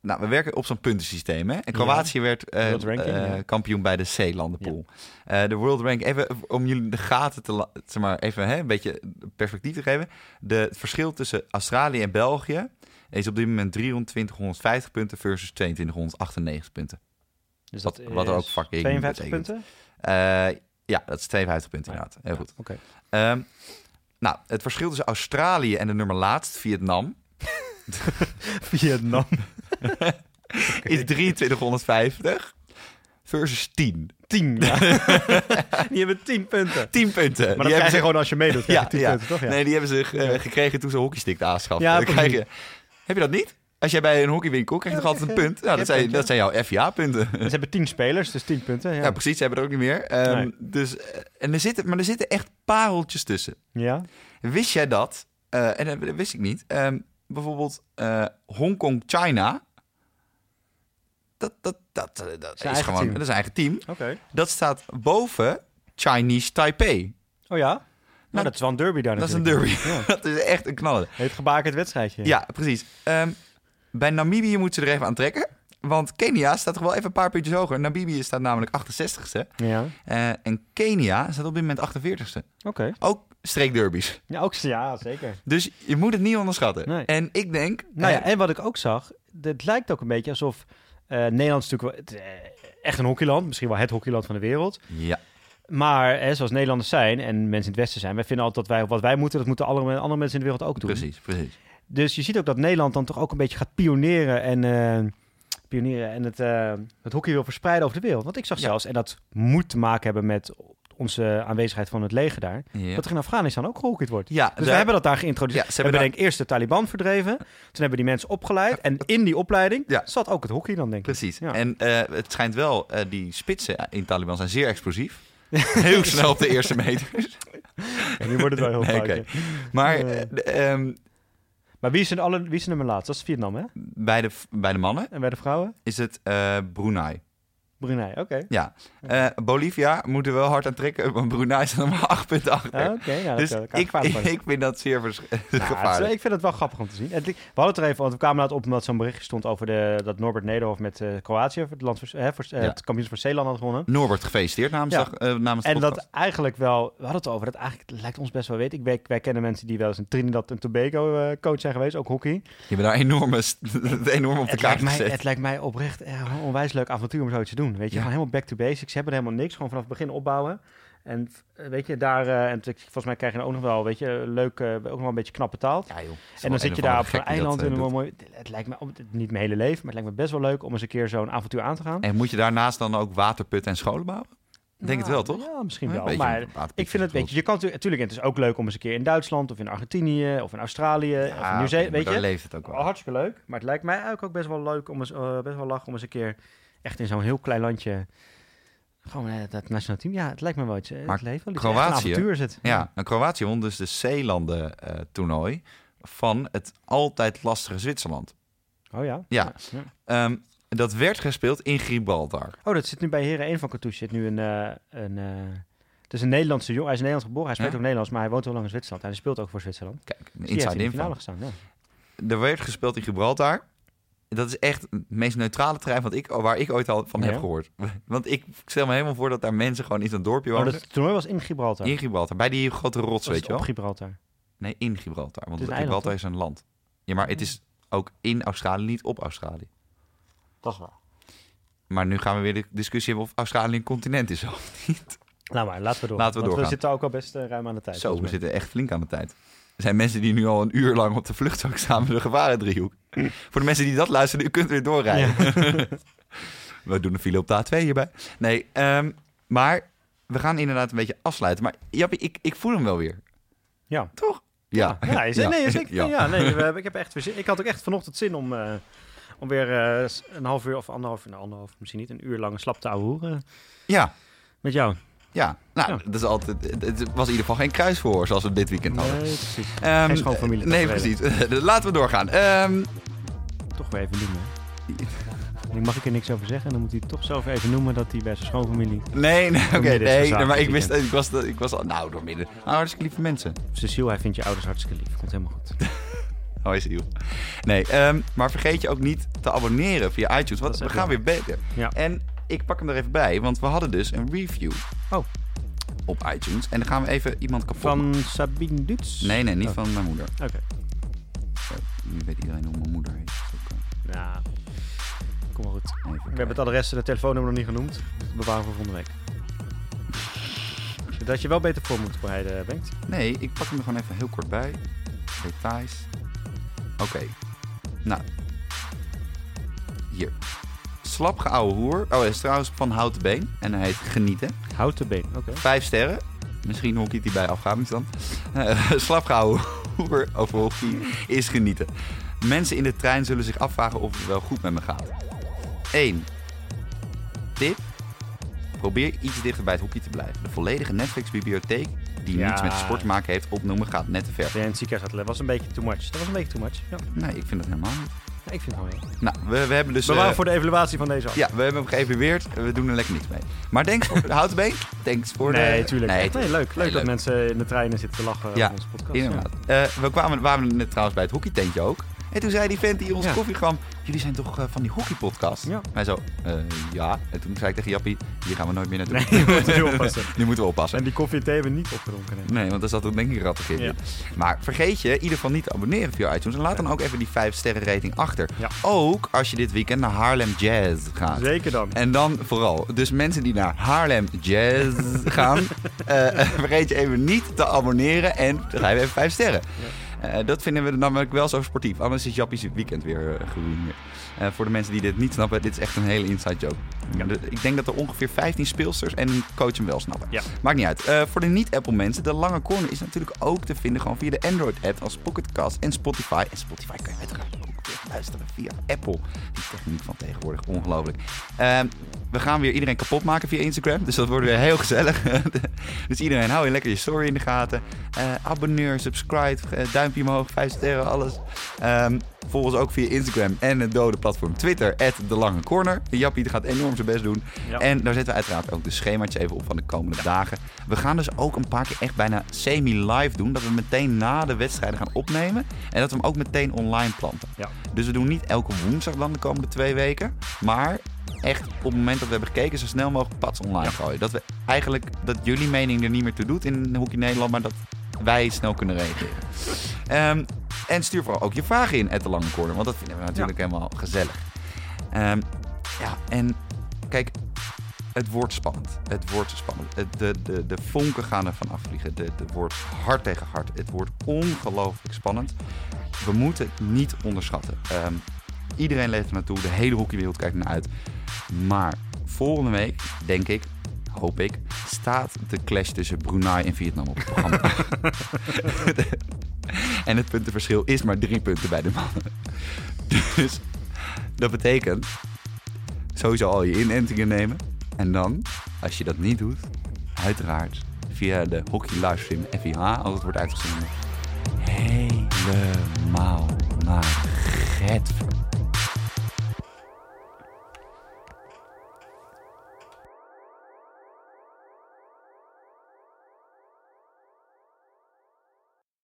Nou, we werken op zo'n puntensysteem. Hè? En Kroatië werd eh, ranking, eh, ja. kampioen bij de C-landenpool. Eh, de World Rank, even om jullie de gaten te zeg maar, even hè, een beetje perspectief te geven. De, het verschil tussen Australië en België is op dit moment 2350 punten versus 2298 punten. Dus wat- dat wat er is ook fucking 52 betekent. punten? Ja, dat is 52 punten Ja. inderdaad. Heel goed. Oké. Ehm, nou, het verschil tussen Australië en de nummer laatst, Vietnam, Vietnam. is 2350 versus 10. 10. Ja. Die hebben 10 punten. 10 punten. Maar dat Die krijg je hebben ze- gewoon als je meedoet. krijg je Ja, 10 ja. punten, toch? Ja. Nee, die hebben ze gekregen toen ze hockeystick aanschaften. Ja, Dan krijg precies. je, heb je dat niet? Als jij bij een hockeywinkel krijg je toch altijd een punt? Nou, dat, zijn, dat zijn jouw FIA-punten. Ze hebben 10 spelers, dus 10 punten. Ja. Ja. precies. Ze hebben er ook niet meer. Ehm, Nee. dus, eh, en er zitten, maar er zitten echt pareltjes tussen. ja. Wist jij dat? eh, en dat wist ik niet. ehm, bijvoorbeeld eh Hongkong, China. Dat, dat, dat, eh, dat is, gewoon team. dat is een eigen team. Oké. Dat staat boven Chinese Taipei. Oh ja? Nou, dat is wel een derby daar Dat is een derby. Ja. dat is echt een knaller. Heet gebakerd wedstrijdje. Ja, precies. Ehm, bij Namibië moeten ze er even aan trekken. Want Kenia staat toch wel even een paar puntjes hoger. Namibië staat namelijk 68ste. Ja. Eh, en Kenia staat op dit moment 48ste. Oké. Ook streekderbies. Ja, ook, ja, zeker. Dus je moet het niet onderschatten. Nee. En ik denk... Nou ja, eh, en wat ik ook zag, het lijkt ook een beetje alsof eh, Nederland is natuurlijk wel eh, echt een hockeyland, misschien wel het hockeyland van de wereld. ja, Maar hè, zoals Nederlanders zijn en mensen in het Westen zijn, wij vinden altijd dat wij wat wij moeten, dat moeten alle andere mensen in de wereld ook doen. precies, precies. Dus je ziet ook dat Nederland dan toch ook een beetje gaat pioneren en, eh, pioneren en het, eh, het hockey wil verspreiden over de wereld. Want ik zag Ja. zelfs, en dat moet te maken hebben met onze aanwezigheid van het leger daar, Ja. dat er in Afghanistan ook gehockeyd wordt. Ja, Dus we hebben dat daar geïntroduceerd. Ja, ze we hebben denk ik eerst de Taliban verdreven. Toen hebben die mensen opgeleid. En in die opleiding Ja. zat ook het hockey dan, denk ik. Precies. Ja. En eh, het schijnt wel, eh, die spitsen in Taliban zijn zeer explosief. Heel snel op de eerste meters. Nu wordt het wel heel Nee, ja. Maar Eh. eh, ehm, Maar wie is, er alle, wie is er nummer laatst? Dat is Vietnam, hè? bij, de, bij de mannen En bij de vrouwen? is het Brunei. Brunei, oké. Ja. Eh, Bolivia moet er wel hard aan trekken, want Brunei is er maar acht punten achter. Ah, Oké, ja, dus dat ik, ik vind dat zeer vers- Nou, is- gevaarlijk. ik vind het wel grappig om te zien. Het, we hadden het er even, want we kwamen laat op omdat zo'n berichtje stond over de, dat Norbert Nederhof met eh, Kroatië, het, land voor, hè, voor, eh, Ja. het kampioenschap voor Zeeland had gewonnen. Norbert, gefeliciteerd namens, Ja. dag- namens de En podcast. dat eigenlijk wel, we hadden het over, dat eigenlijk het lijkt ons best wel weten. Ik, wij, wij kennen mensen die wel eens een Trinidad en Tobago coach zijn geweest, ook hockey. Je hebt daar enorme, st- enorm op de Het kaart lijkt, mij, gezet. het lijkt mij oprecht een onwijs leuk avontuur om zoiets te doen. Weet je, Ja. gewoon helemaal back to basics. Ze hebben er helemaal niks, gewoon vanaf het begin opbouwen. En eh, weet je, daar, eh, en volgens mij krijg je ook nog wel, weet je, leuk, eh, ook nog wel een beetje knappe taal. Ja, joh. En dan zit je daar op zo'n eiland en en een mooi. Het lijkt me niet mijn hele leven, maar het lijkt me best wel leuk om eens een keer zo'n avontuur aan te gaan. En moet je daarnaast dan ook waterputten en scholen bouwen? Denk het wel, toch? Ja, misschien wel. Maar ik vind het, weet je, je kan natuurlijk, het is ook leuk om eens een keer in Duitsland of in Argentinië of in Australië of in Ja, Nieuw-Zeeland, weet je. leeft het ook wel. hartstikke leuk. Maar het lijkt mij eigenlijk ook best wel leuk om eens, best wel lachen om eens een keer echt in zo'n heel klein landje. Gewoon eh, dat nationaal team. Ja, het lijkt me wel iets. eh, Maar het leeft wel iets. Echt Kroatië- Een avontuur is het. Ja, en Kroatië won dus de Zeelanden-toernooi van het altijd lastige Zwitserland. Oh ja. Ja. Ehm, dat werd gespeeld in Gibraltar. Oh, dat zit nu bij Heren 1 van Cartouche. Zit nu een. eh, een eh, het is een Nederlandse jongen. Hij is in Nederland geboren. Hij spreekt Ja? ook Nederlands, maar hij woont heel lang in Zwitserland. En hij speelt ook voor Zwitserland. Kijk, een Dus die heeft inside in de finale info. gestaan. Ja. Er werd gespeeld in Gibraltar. Dat is echt het meest neutrale terrein wat ik, waar ik ooit al van heb gehoord. Want ik stel me helemaal voor dat daar mensen gewoon in zo'n dorpje Oh, wonen. dat toernooi was in Gibraltar. In Gibraltar, bij die grote rots, Was weet het je wel? Op Gibraltar. Nee, in Gibraltar. Want Het is een Gibraltar is een land. Ja, maar het is ook in Australië, niet op Australië. Dat is waar. Maar nu gaan we weer de discussie hebben of Australië een continent is of niet. Nou maar, laten we door. Laten we Want doorgaan. we zitten ook al best eh, ruim aan de tijd. Zo, we zitten echt flink aan de tijd. Er zijn mensen die nu al een uur lang op de vluchtstrook staan met de gevarendriehoek. Voor de mensen die dat luisteren, u kunt weer doorrijden. we doen een file op de A2 hierbij. Nee, ehm, maar we gaan inderdaad een beetje afsluiten. Maar Jappie, ik, ik voel hem wel weer. Ja. Toch? Ja. Ja, is, Ja. nee, zeker. Ja. Ja. nee, we ik heb echt. Ik had ook echt vanochtend zin om, eh, om weer eh, een half uur of anderhalf uur, nou, anderhalf, misschien niet, een uur lang slap te ouwehoeren Ja, met jou. Ja. Nou, Ja. dat is altijd, het, was in ieder geval geen kruisverhoor zoals we dit weekend hadden. Nee, precies. Ehm, Geen schoonfamilie Nee, precies. Laten we doorgaan. Ehm, Toch weer even noemen. Nu mag ik er niks over zeggen en dan moet hij toch zo even noemen dat hij bij zijn schoonfamilie... nee, nee, oké. is nee, maar ik wist, ik was, ik was al, nou, door midden. Nou, hartstikke lieve mensen. Cecile, hij vindt je ouders hartstikke lief. Komt helemaal goed. Hoi, Siel. Nee, ehm, maar vergeet je ook niet te abonneren via iTunes, want we gaan weer beter. Ja. En ik pak hem er even bij, want we hadden dus een review Oh. op iTunes. En dan gaan we even iemand kapot maken. Van Sabine Duits? Nee, nee, niet Oh. van mijn moeder. Oké. Eh, Nu weet iedereen hoe mijn moeder heet. Eh, Ja. Kom maar goed. even We hebben het adres en het telefoonnummer nog niet genoemd. Dat bewaren we voor volgende week. Dat je wel beter voor moet bereiden, Bengt. Nee, ik pak hem er gewoon even heel kort bij. Details. Oké. Nou. Hier. Slap geouwe hoer. Oh, hij is trouwens van houten been. En hij heet Genieten. Houten been, oké. Vijf sterren. Misschien hockeyt hij bij Afghanistan. Uh, slap geouwe hoer over hockey is genieten. Mensen in de trein zullen zich afvragen of het wel goed met me gaat. 1. Tip. Probeer iets dichter bij het hockey te blijven. De volledige Netflix-bibliotheek, die Ja. niets met sport te maken heeft, opnoemen gaat net te ver. In het ziekenhuis dat was een beetje too much. Dat was een beetje too much. Ja, Nee, ik vind dat helemaal niet. Ja, ik vind het wel. Ja. Nou, we, we hebben dus... Bewaren eh, voor de evaluatie van deze af. ja, we hebben hem geëvalueerd. We doen er lekker niks mee. Maar thanks voor de houten been. Thanks voor de... Nee, tuurlijk. Nee, Nee, nee, leuk. Leuk Nee, dat leuk. mensen in de treinen zitten te lachen Ja, op onze podcast. Inderdaad. Eh, we kwamen, waren net trouwens bij het hockeytentje ook. En toen zei die vent die ons Ja. koffie kwam... Jullie zijn toch eh, van die hockeypodcast? Ja. Wij zo, eh, ja. En toen zei ik tegen Jappie... Hier gaan we nooit meer naartoe. Nee, je moet er oppassen. nu moeten we oppassen. En die koffie en thee hebben we niet opgedronken. nee. Nee, want daar zat er denk ik Ja. in. Maar vergeet je in ieder geval niet te abonneren via iTunes. En laat dan ook even die 5 sterren rating achter. Ook als je dit weekend naar Haarlem Jazz gaat. Zeker dan. En dan vooral, dus mensen die naar Haarlem Jazz gaan, eh, vergeet je even niet te abonneren en dan ga je even vijf sterren. Eh, dat vinden we namelijk wel zo sportief. Anders is Jappie's weekend weer uh, geruineerd. Uh, voor de mensen die dit niet snappen, dit is echt een hele inside joke. Ja. ik denk dat er ongeveer 15 speelsters en een coach hem wel snappen. Ja. Maakt niet uit. voor de niet-Apple mensen, de lange corner is natuurlijk ook te vinden gewoon via de Android-app als Pocketcast en Spotify. En Spotify kan je uiteraard luisteren via Apple. Die techniek van tegenwoordig, ongelooflijk. Uh, we gaan weer iedereen kapot maken via Instagram. Dus dat wordt weer heel gezellig. dus iedereen, hou je lekker je story in de gaten. Uh, abonneer, subscribe, uh, duimpje omhoog, 5 sterren, alles. Um, volg ons ook via Instagram en het dode platform Twitter, de Lange Corner. Jappie gaat enorm zijn best doen. Ja. En daar zetten we uiteraard ook de schemaatje even op van de komende dagen. We gaan dus ook een paar keer echt bijna semi-live doen. Dat we meteen na de wedstrijden gaan opnemen. En dat we hem ook meteen online planten. Ja. Dus we doen niet elke woensdag dan de komende twee weken. Maar echt op het moment dat we hebben gekeken, zo snel mogelijk pats online gooien. Dat we eigenlijk, dat jullie mening er niet meer toe doet in Hockey Nederland, maar dat wij snel kunnen reageren. Um, en stuur vooral ook je vragen in at de Lange Corner, want dat vinden we natuurlijk helemaal gezellig. Um, ja, en kijk, het wordt spannend. Het wordt spannend. De, de, de vonken gaan er van afvliegen. Het wordt hard tegen hard. Het wordt ongelooflijk spannend. We moeten niet onderschatten. Um, iedereen leeft er naartoe. De hele hockeywereld kijkt naar uit. Maar volgende week, denk ik, hoop ik, staat de clash tussen Brunei en Vietnam op het programma. en het puntenverschil is maar drie punten bij de mannen. Dus dat betekent sowieso al je inentingen nemen. En dan, als je dat niet doet, uiteraard via de hockey livestream FIH, als het wordt uitgezonden, helemaal naar Getver